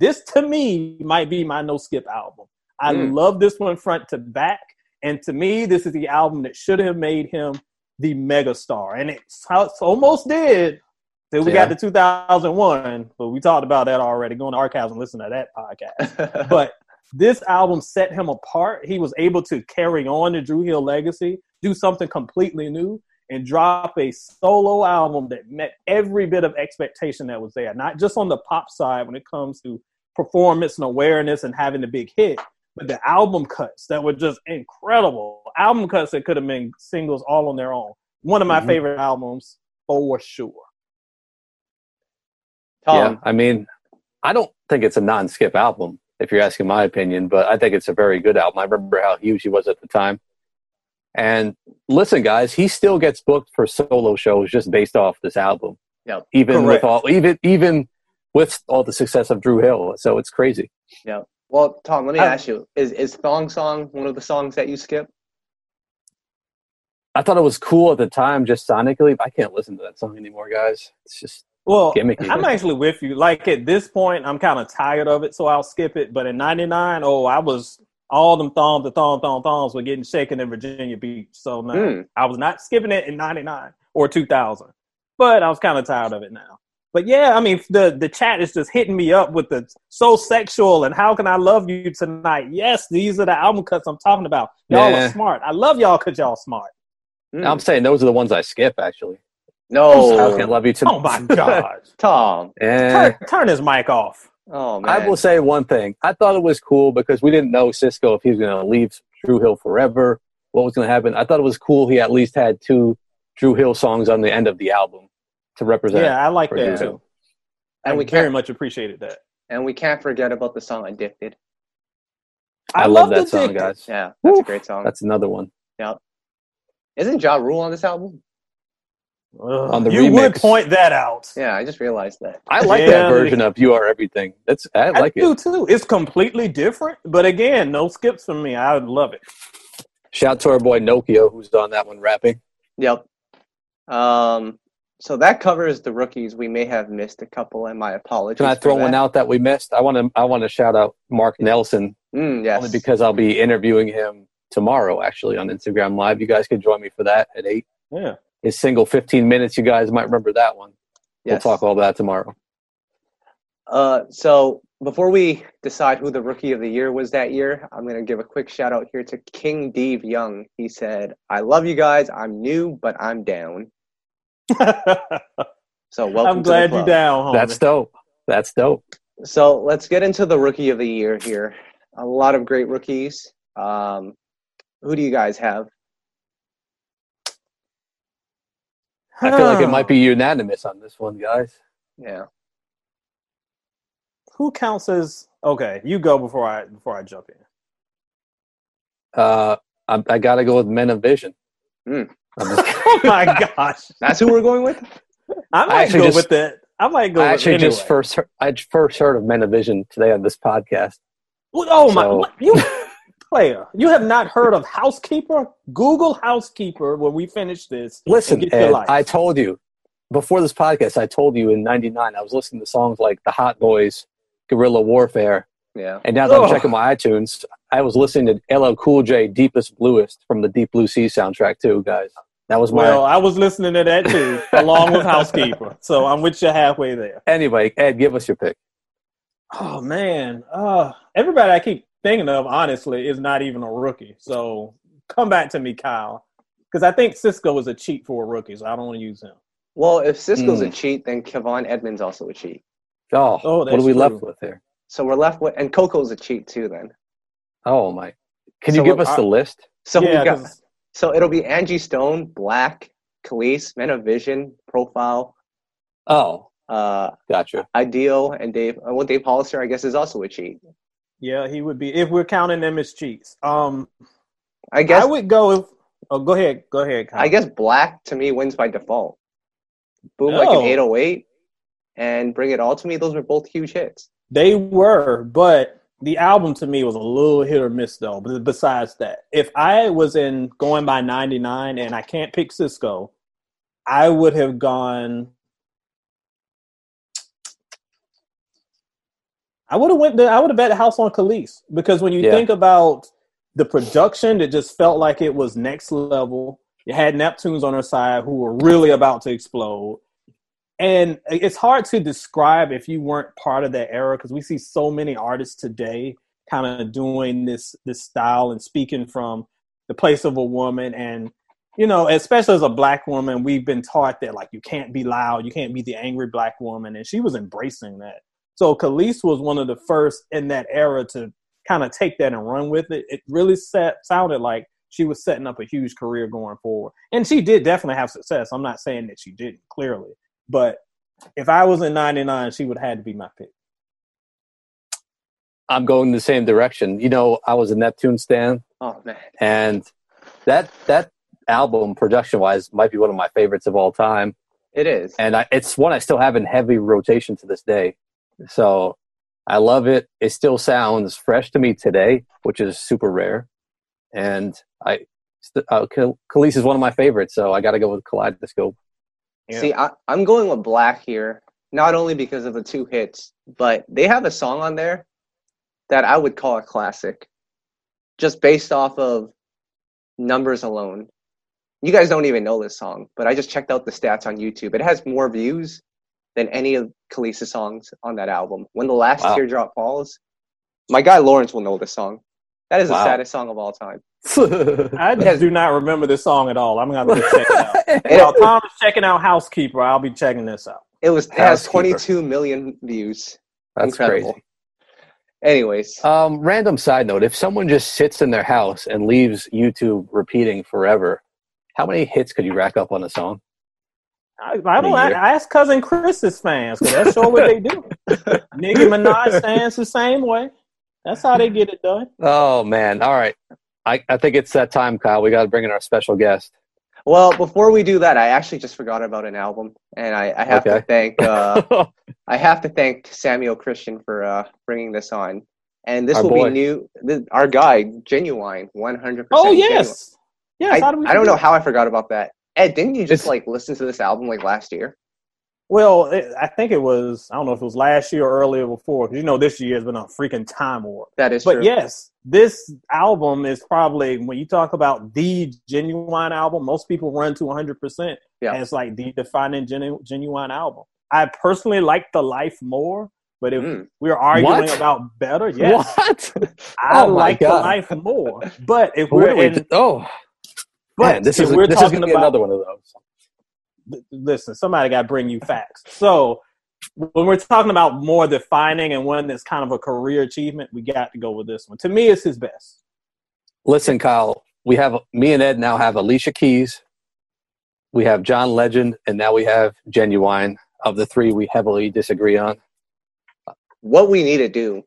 This to me might be my no skip album. I Mm. love this one front to back. And to me, this is the album that should have made him the megastar. And it's, it's almost did. Till we Yeah. got to 2001, but we talked about that already. Go in the archives and listen to that podcast <laughs> but this album set him apart. He was able to carry on the Dru Hill legacy, do something completely new, and drop a solo album that met every bit of expectation that was there. Not just on the pop side when it comes to performance and awareness and having the big hit, but the album cuts that were just incredible. Album cuts that could have been singles all on their own. One of my Mhm. favorite albums for sure. Tom, Yeah, I mean, I don't think it's a non-skip album, if you're asking my opinion, but I think it's a very good album. I remember how huge he was at the time. And listen, guys, he still gets booked for solo shows just based off this album. Yeah, Even Correct. with all, even even with all the success of Dru Hill, so it's crazy. Yeah. Well, Tom, let me I- ask you: Is is Thong Song one of the songs that you skip? I thought it was cool at the time, just sonically, but I can't listen to that song anymore, guys. It's just Well, Gimmicky. I'm actually with you. Like at this point, I'm kind of tired of it, so I'll skip it. But in '99, oh, I was all them thongs, the thong, thong, thongs were getting shaken in Virginia Beach. So no, Hmm. I was not skipping it in '99 or 2000. But I was kind of tired of it now. But yeah, I mean, the the chat is just hitting me up with the so sexual and how can I love you tonight? Yes, these are the album cuts I'm talking about. Y'all Yeah. are smart. I love y'all because y'all smart. Hmm. I'm saying those are the ones I skip actually. no, How can I love you tonight? Oh my gosh! <laughs> Tom. Eh. turn, turn his mic off. Oh man, I will say one thing. I thought it was cool because we didn't know Sisqó if he was going to leave Dru Hill forever. What was going to happen? I thought it was cool. He at least had two Dru Hill songs on the end of the album to represent. Yeah, I like that Drew too. Hill. I And we very much appreciated that. and we can't forget about the song "Addicted." I, love that song, dick- guys. Yeah, that's a great song. That's another one. Yeah. Isn't Ja Rule on this album? Ugh, On the you would point that out. Yeah, I just realized that. I like Yeah, that version of "You Are Everything." That's I I like do it. too. It's completely different, but again, no skips for me. I love it. Shout out to our boy Nokio who's on that one rapping. Yep. Um. So that covers the rookies. We may have missed a couple, and my apologies. Can I for throw that. one out that we missed? I want to I want to shout out Marc Nelson Mm, yes. only because I'll be interviewing him tomorrow actually on Instagram Live. You guys can join me for that at eight. Yeah. His single 15 minutes. You guys might remember that one. yes. We'll talk all that tomorrow. Uh, so before we decide who the rookie of the year was that year, I'm going to give a quick shout out here to King Dave Young. He said, "I love you guys. I'm new, but I'm down." <laughs> So welcome. I'm to the glad you club. down, homie. That's dope. That's dope. So let's get into the rookie of the year here. A lot of great rookies. Um, who do you guys have? I feel like it might be unanimous on this one, guys. Yeah. Who counts as okay? You go before I before I jump in. Uh, I, I got to go with Men of Vision. Hmm. <laughs> I'm just- Oh my gosh! That's who we're going with. I might actually go just- with that. I might go. I with actually anyway. just first heard, I first heard of Men of Vision today on this podcast. Oh my! So- what- You player, you have not heard of Housekeeper? Google Housekeeper when we finish this. Listen, and get your Ed, life. I told you before this podcast. I told you in '99 I was listening to songs like the Hot Boys, Guerrilla Warfare, Yeah. and now that Ugh. I'm checking my iTunes, I was listening to LL Cool J, "Deepest Bluest" from the Deep Blue Sea soundtrack too, guys. That was my Well, I was listening to that too, <laughs> along with Housekeeper. So I'm with you halfway there. anyway. Ed, give us your pick. Oh man, uh, everybody I keep thinking of, honestly, is not even a rookie. So come back to me, Kyle, because I think Sisqó is a cheat for a rookie, so I don't want to use him. Well, if Sisqó's a Mm. cheat, then Kevon Edmonds also a cheat. Oh, Oh, what are we true. left with here? So we're left with, and Coco's a cheat too. Then. Oh my! Can So you give what- us the list? So yeah, we got. 'Cause- So it'll be Angie Stone, Blaque, Kelis, Men of Vision, Profile, Oh, uh, gotcha. Ideal, and Dave. uh, Well, Dave Hollister, I guess, is also a cheat. yeah, he would be if we're counting them as cheats. Um, I guess. I would go. If, oh, go ahead, go ahead, Kyle. I guess Blaque to me wins by default. Boom like an 808 and Bring It All to me. Those were both huge hits. They were, but the album to me was a little hit or miss though. But besides that, if I was in going by 99 and I can't pick Sisqó, I would have gone I would have went to, I would have bet the house on Kelis because when you Yeah. think about the production, it just felt like it was next level. You had Neptunes on her side who were really about to explode and it's hard to describe if you weren't part of that era because we see so many artists today kind of doing this this style and speaking from the place of a woman. And you know especially as a black woman we've been taught that like you can't be loud you can't be the angry black woman. And she was embracing that. So Kelis was one of the first in that era to kind of take that and run with it. It really set, sounded like she was setting up a huge career going forward. And she did definitely have success. I'm not saying that she didn't clearly but if I was in '99, she would have had to be my pick. I'm going the same direction. You know, I was a Neptune stan, Oh, man. and that that album, production wise, might be one of my favorites of all time. It is. And I, it's one I still have in heavy rotation to this day. So I love it. It still sounds fresh to me today, which is super rare. And I, st- uh, Kelis is one of my favorites, so I got to go with Kaleidoscope. Yeah. See, I, I'm going with Blaque here, not only because of the two hits, but they have a song on there that I would call a classic, just based off of numbers alone. You guys don't even know this song, but I just checked out the stats on YouTube. It has more views than any of Kelis' songs on that album. When the last Wow. teardrop falls, my guy Lawrence will know this song. That is the saddest song of all time. <laughs> I do not remember this song at all. I'm gonna have to check it out. <laughs> It- While Tom is checking out Housekeeper, I'll be checking this out. It was it has 22 million views. That's Incredible. crazy. Anyways, Um, random side note: If someone just sits in their house and leaves YouTube repeating forever, how many hits could you rack up on a song? I, I don't. In a I, year. I ask cousin Chris's fans because that's sure what they do. <laughs> Nicki Minaj stands the same way. That's how they get it done. Oh man! All right, I, I think it's that time, Kyle. We got to bring in our special guest. well, before we do that, I actually just forgot about an album, and I, I have to thank uh, <laughs> I have to thank Samuel Christian for uh, bringing this on. And this Our will boy. be new. Th- our guy, Ginuwine, 100%. Oh Ginuwine. yes, yes. I, how do we I don't know forget? how I forgot about that. Ed, didn't you just It's- like listen to this album like last year? Well, it, I think it was. I don't know if it was last year or earlier before. Because you know this year has been a freaking time warp. That is But true. yes, this album is probably when you talk about the Ginuwine album, most people run to 100% Yeah. as like the defining genu- Ginuwine album. I personally like the life more, but if Mm. we're arguing What? about better, yes, What? I Oh my like the life more. But if we're are we in, oh, but man, this is we're this is talking gonna be about another one of those. Th- listen, somebody got to bring you facts. So when we're talking about more defining and one that's kind of a career achievement, we got to go with this one. To me, it's his best. Listen, Kyle, we have me and Ed now have Alicia Keys, we have John Legend, and now we have Ginuwine. Of the three, we heavily disagree on. What we need to do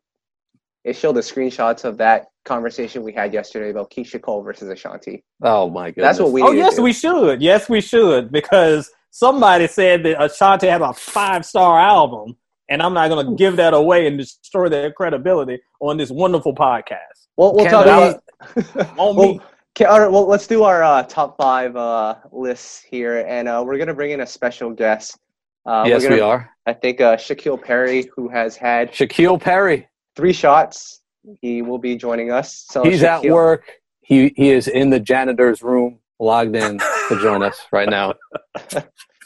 is show the screenshots of that conversation we had yesterday about Keyshia Cole versus Ashanti. Oh my goodness! That's what we oh need yes, to do. we should. Yes, we should because somebody said that Ashanti had a five star album, and I'm not going to give that away and destroy their credibility on this wonderful podcast. Well, we'll Can talk about. <laughs> On well, me. okay, all right, well, let's do our uh, top five uh, lists here, and uh, we're gonna bring in a special guest. Uh, yes, we're gonna, we are. I think uh, Shaquille Perry, who has had Shaquille Perry. Three shots, he will be joining us. So He's at work. He he is in the janitor's room, logged in to join us right now. <laughs>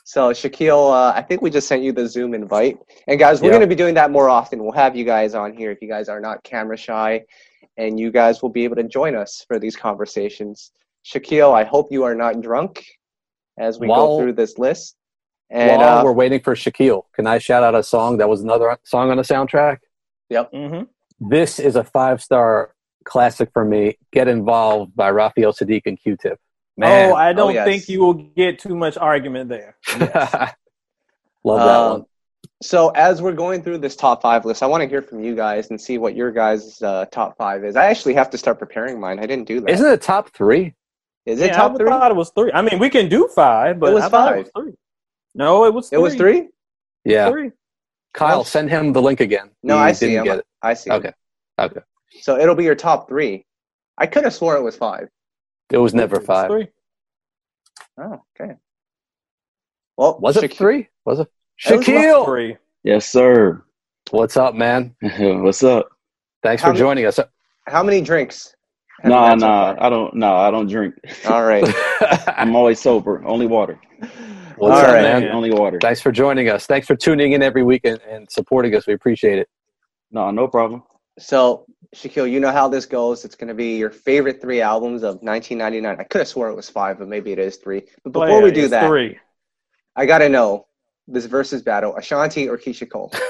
So Shaquille, uh, I think we just sent you the Zoom invite, and guys, we're Yeah. going to be doing that more often. We'll have you guys on here if you guys are not camera shy, and you guys will be able to join us for these conversations. Shaquille, I hope you are not drunk as we While- go through this list. And While uh, we're waiting for Shaquille, can I shout out a song that was another song on the soundtrack? Hmm This is a five star classic for me. Get Involved by Raphael Saadiq and Q Tip. Man, Oh, I don't yes. think you will get too much argument there. <laughs> love that Um, one. so as we're going through this top five list, I want to hear from you guys and see what your guys' uh, top five is. I actually have to start preparing mine. I didn't do that. Isn't it top three? Is it yeah, top I three? thought it was three. I mean, we can do five, but It was I five. It was three. No, it was. It was three. Yeah. Three. Kyle, send him the link again. No, He I see didn't him. get it. I see. him. Okay. Okay. So it'll be your top three. I could have sworn it was five. It was never five. Three. Oh, okay. Well, Was it Shaq- three? Was it? It was Shaquille! Three. Yes, sir. What's up, man? <laughs> What's up? Thanks How for many- joining us. How many drinks? have you Nah, nah. I don't. No, I don't drink. All right. <laughs> I'm always sober. Only water. <laughs> What's All up, right. man? Only water. Thanks for joining us. Thanks for tuning in every week and, and supporting us. We appreciate it. No, no problem. So, Shaquille, you know how this goes. It's going to be your favorite three albums of 1999. I could have swore it was five, but maybe it is three. But oh, before Oh, yeah, we do that, three. I got to know this versus battle: Ashanti or Keyshia Cole. <laughs>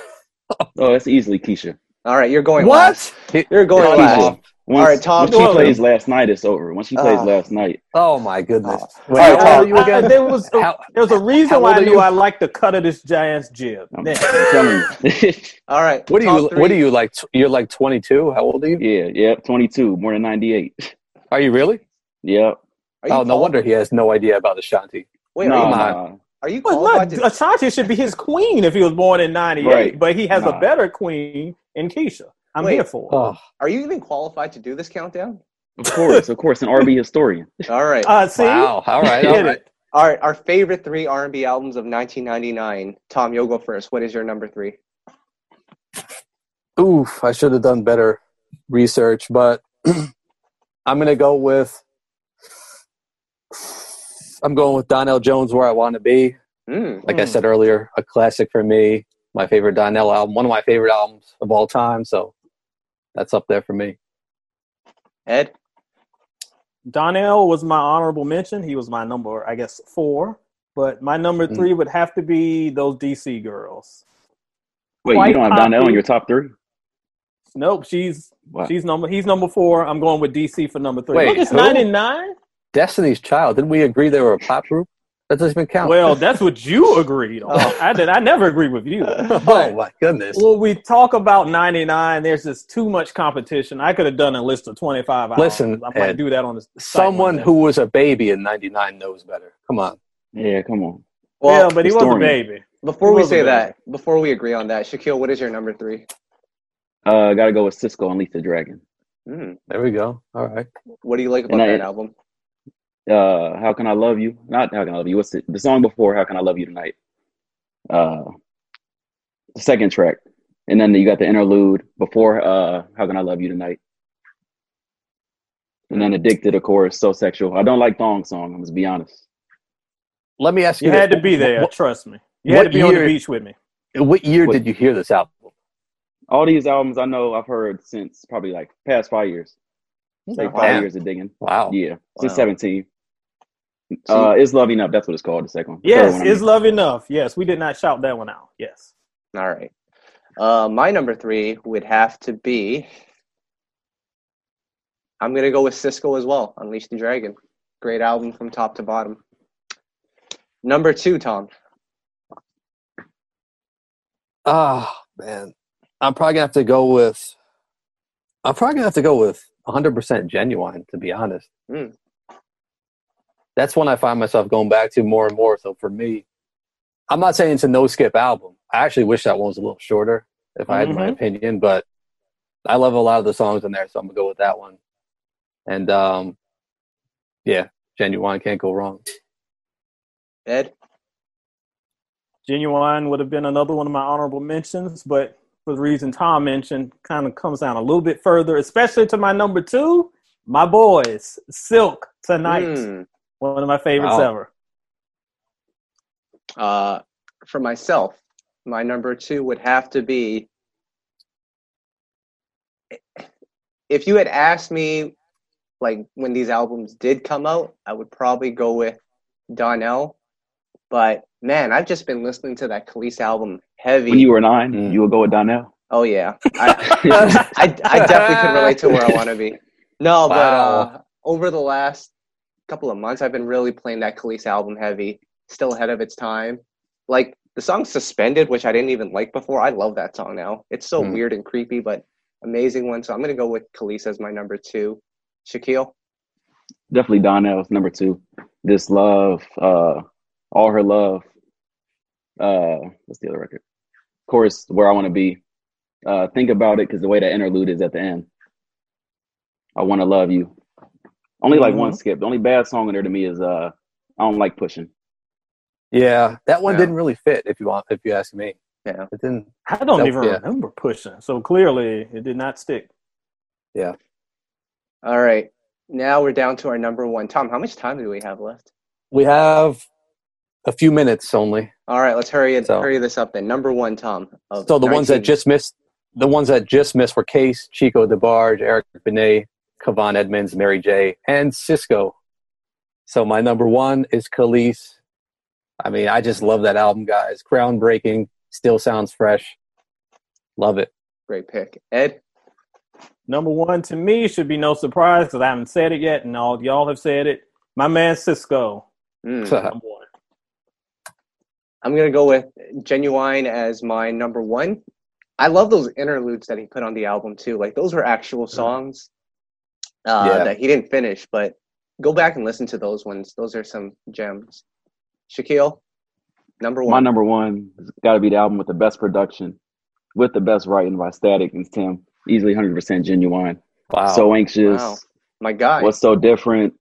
Oh, that's easily Keyshia. All right, you're going What? last. You're going Keyshia. last. Once, All right, Tom, Once she you plays last night, it's over. Once she plays Ah. last night, Oh my goodness. Wait, All right, how Tom, old are you I- there was a, How- there was a reason why I are knew you? I liked the cut of this Giants jib. I'm, I'm <laughs> telling you. <laughs> All right. what do you? three. What are you like? You're like 22. How old are you? yeah, yep. 22, more than 98. <laughs> Are you really? Yep. Are you Oh, no quali- wonder he has no idea about Ashanti. Wait, no, are, you, Come on. nah. are you Well, look, to? Ashanti should be his queen if he was born in '98, Right. but he has a better queen in Keyshia. I'm Wait. here for. Oh, Are you even qualified to do this countdown? Of course, of course, an R&B <laughs> historian. All right. Uh, see, wow. All right. All Get right. it. All right, our favorite three R&B albums of 1999. Tom, you'll go first. What is your number three? Oof, I should have done better research, but <clears throat> I'm gonna go with I'm going with Donell Jones where I want to be. Mm. Like I Hmm. said earlier, a classic for me. My favorite Donell album, one of my favorite albums of all time. So that's up there for me. Ed. Donell was my honorable mention. He was my number, I guess, four. But my number Mm. three would have to be those DC girls. Wait, Quite you don't have Donell in your top three? Nope, she's Wow. she's number he's number four. I'm going with DC for number three. Wait, Look, it's who? 99. Destiny's Child. Didn't we agree they were a pop group? That doesn't even count. Well, that's what you <laughs> agreed on. Oh. I did. I never agree with you. <laughs> oh my goodness. Well, we talk about 99, there's just too much competition. I could have done a list of 25 albums. Listen, I might Ed, do that on the Someone who was a baby in '99 knows better. Come on. Yeah, come on. Well, yeah, but he was a baby. before we say that, before we agree on that, Shaquille, what is your number three? Uh, gotta go with Sisqó and Lisa Dragon. Mm. There we go. All right. What do you like about I- that album? Uh, How Can I Love You? Not How Can I Love You. What's it? The song before How Can I Love You Tonight? Uh, the second track. And then you got the interlude before uh, How Can I Love You Tonight? And then Addicted, of course, So Sexual. I don't like Thong Song, I'm just be honest. Let me ask you. You had to be there. What, trust me. You had to be on the beach with me. what year What- did you hear this album? All these albums I know I've heard since probably like past five years. Like five Damn. years of digging. Wow. Yeah, since Wow. 17. Uh, Is Love Enough? That's what it's called, the second one. Yes, one, I is love enough? Yes, we did not shout that one out. Yes. All right. Uh, my number three would have to be. I'm gonna go with Sisqó as well. Unleash the Dragon. Great album from top to bottom. Number two, Tom. Oh man, I'm probably gonna have to go with. I'm probably gonna have to go with 100% Ginuwine. To be honest, Mm. That's one I find myself going back to more and more. So for me, I'm not saying it's a no skip album. I actually wish that one was a little shorter, if I had my Mhm. opinion. But I love a lot of the songs in there, so I'm gonna go with that one. And um, yeah, Ginuwine can't go wrong. Ed. Ginuwine would have been another one of my honorable mentions, but for the reason Tom mentioned, kind of comes down a little bit further, especially to my number two, my boys, Silk Tonight. Hmm. One of my favorites Wow. ever. Uh, for myself, my number two would have to be. If you had asked me, like when these albums did come out, I would probably go with Donell. But man, I've just been listening to that Kelis album heavy. When you were nine, Mm. you would go with Donell. oh yeah, <laughs> I, I, I definitely could relate to where I want to be. No, but uh, over the last couple of months, I've been really playing that Kelis album heavy. Still ahead of its time. Like the song "Suspended," which I didn't even like before. I love that song now. It's so Hmm. weird and creepy, but amazing one. So I'm gonna go with Kelis as my number two. Shaquille. Definitely Donell's number two. This love, uh, all her love. Uh, what's the other record? Of course, where I want to be. Uh, think about it because the way that interlude is at the end. I want to love you. Only like one Mhm. skip. The only bad song in there to me is uh, I don't like pushing. Yeah, that one Yeah. didn't really fit. If you want, if you ask me, Yeah. it didn't. I don't That- even yeah. remember pushing, so clearly it did not stick. Yeah. All right. Now we're down to our number one. Tom, how much time do we have left? We have a few minutes only. All right, let's hurry it, So- hurry this up then. Number one, Tom. of So the ones that just missed, the ones that just missed were Case, Chico DeBarge, Eric Benet, Kevon Edmonds, Mary J, and Sisqó. So my number one is Kelis. I mean, I just love that album, guys. Groundbreaking, still sounds fresh. Love it. Great pick. Ed? Number one to me should be no surprise because I haven't said it yet, and all y'all have said it. My man Cisco. Mm. Number one. I'm going to go with Ginuwine as my number one. I love those interludes that he put on the album too. Like those were actual songs uh, Yeah. that he didn't finish, but go back and listen to those ones. Those are some gems. Shaquille, number one. My number one has got to be the album with the best production, with the best writing by Static and Tim. Easily 100% Ginuwine. Wow. So anxious. Wow. My God. What's so different?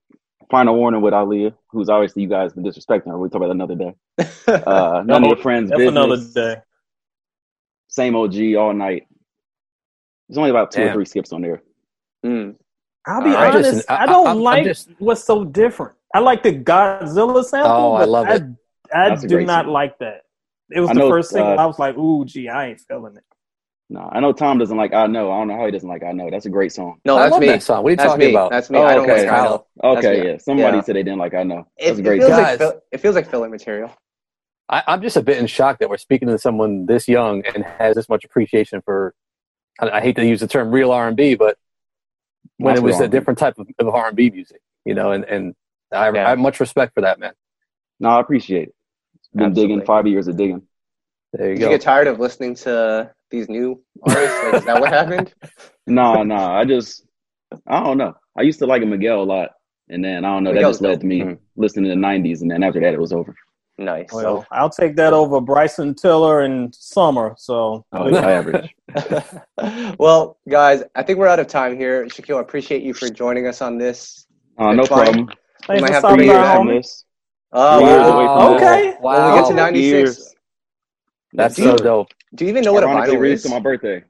Final warning with Aaliyah, who's obviously you guys been disrespecting her. We talk about that another day. <laughs> Uh, none of your friends' That's business. another day. Same OG all night. There's only about two or three skips on there. Mm. I'll be All right. honest. Listen, I- I, don't I'm- I'm like just- what's so different. I like the Godzilla sample. Oh, I love it. I, That's do not song. like that. It was I the know, first single. uh, I was like, "Ooh, gee, I ain't feeling it." No, I know Tom doesn't like I Know. I don't know how he doesn't like I Know. That's a great song. No, I that's love me. that song. What are you That's talking me. about? That's me. Oh, I don't okay. like I know. That's Okay, me. yeah. Somebody Yeah. said they didn't like I Know. It, That's a it great feels song. like Guys. it feels like filler material. I, I'm just a bit in shock that we're speaking to someone this young and has this much appreciation for. I, I hate to use the term real R&B, but when That's it was a R&B. different type of, of R&B music, you know, and and I, Yeah. I have much respect for that man. No, I appreciate it. Been Absolutely. digging five years of digging. There you Did you get tired of listening to these new artists? Like, is that what happened? <laughs> No, no, I just I don't know. I used to like Miguel a lot, and then I don't know. Miguel's that just led to me dope. listening to the '90s, and then after that, it was over. Nice. Well, I'll take that over Bryson Tiller and Summer. So Oh, yeah, average. <laughs> well, guys, I think we're out of time here. Shaquille, I appreciate you for joining us on this. Uh, no It's fine. problem. might thanks for have to stopping be by, your Years from homie. this. Oh, Years wow. away from Wow. this. Okay. When Wow. we get to 96, Years. That's Do you- so dope. do you even know what a Ironically, vinyl released is? on my birthday.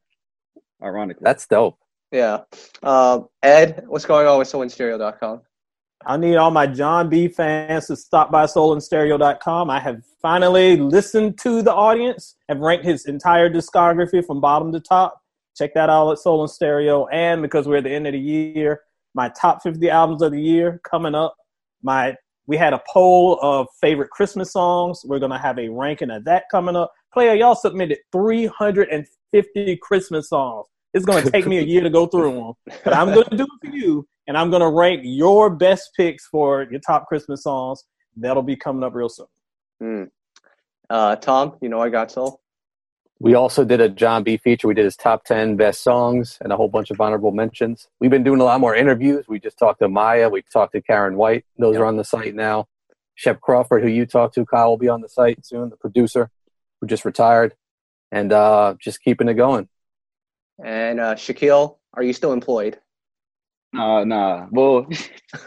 Ironically, That's dope. Yeah. Um, Ed, what's going on with SoulandStereo.com? I need all my Jon B fans to stop by soulandstereo.com. I have finally listened to the audience, have ranked his entire discography from bottom to top. Check that out at Soul and Stereo. And because we're at the end of the year, my top 50 albums of the year coming up. My we had a poll of favorite Christmas songs. We're gonna have a ranking of that coming up. Player, y'all submitted 350 Christmas songs. It's gonna take me a year to go through them, but I'm gonna do it for you, and I'm gonna rank your best picks for your top Christmas songs. That'll be coming up real soon. Hmm. Uh, Tom, you know I got soul. We also did a Jon B feature. We did his top 10 best songs and a whole bunch of honorable mentions. We've been doing a lot more interviews. We just talked to Maya. We talked to Karyn White. Those Yep. are on the site now. Shep Crawford, who you talked to, Kyle will be on the site soon. The producer who just retired, and uh, just keeping it going. And uh, Shaquille, are you still employed? Nah, nah. Well,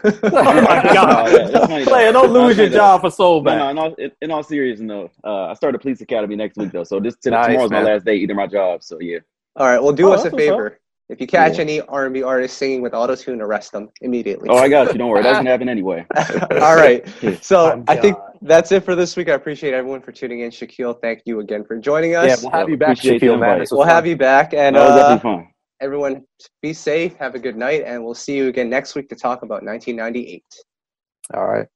oh my god, yeah, it's player, don't lose your Okay, job for soul no, no, in all, in, in all seriousness, no. Uh, I start a police academy next week though, so this t- Nice, tomorrow's my last day eating my job. So yeah. All right. Well, do Oh, us a that's what's up. favor. If you catch Yeah. any R&B artists singing with auto tune, arrest them immediately. Oh, I got you. Don't worry, that's <laughs> gonna happen anyway. <laughs> All right. <laughs> So I think that's it for this week. I appreciate everyone for tuning in. Shaquille, thank you again for joining us. Yeah, us. we'll have Yeah, you back, appreciate the Shaquille, man. invite. This was we'll fun. have you back. And that was uh, definitely fun. Everyone, be safe. Have a good night. And we'll see you again next week to talk about 1998. All right.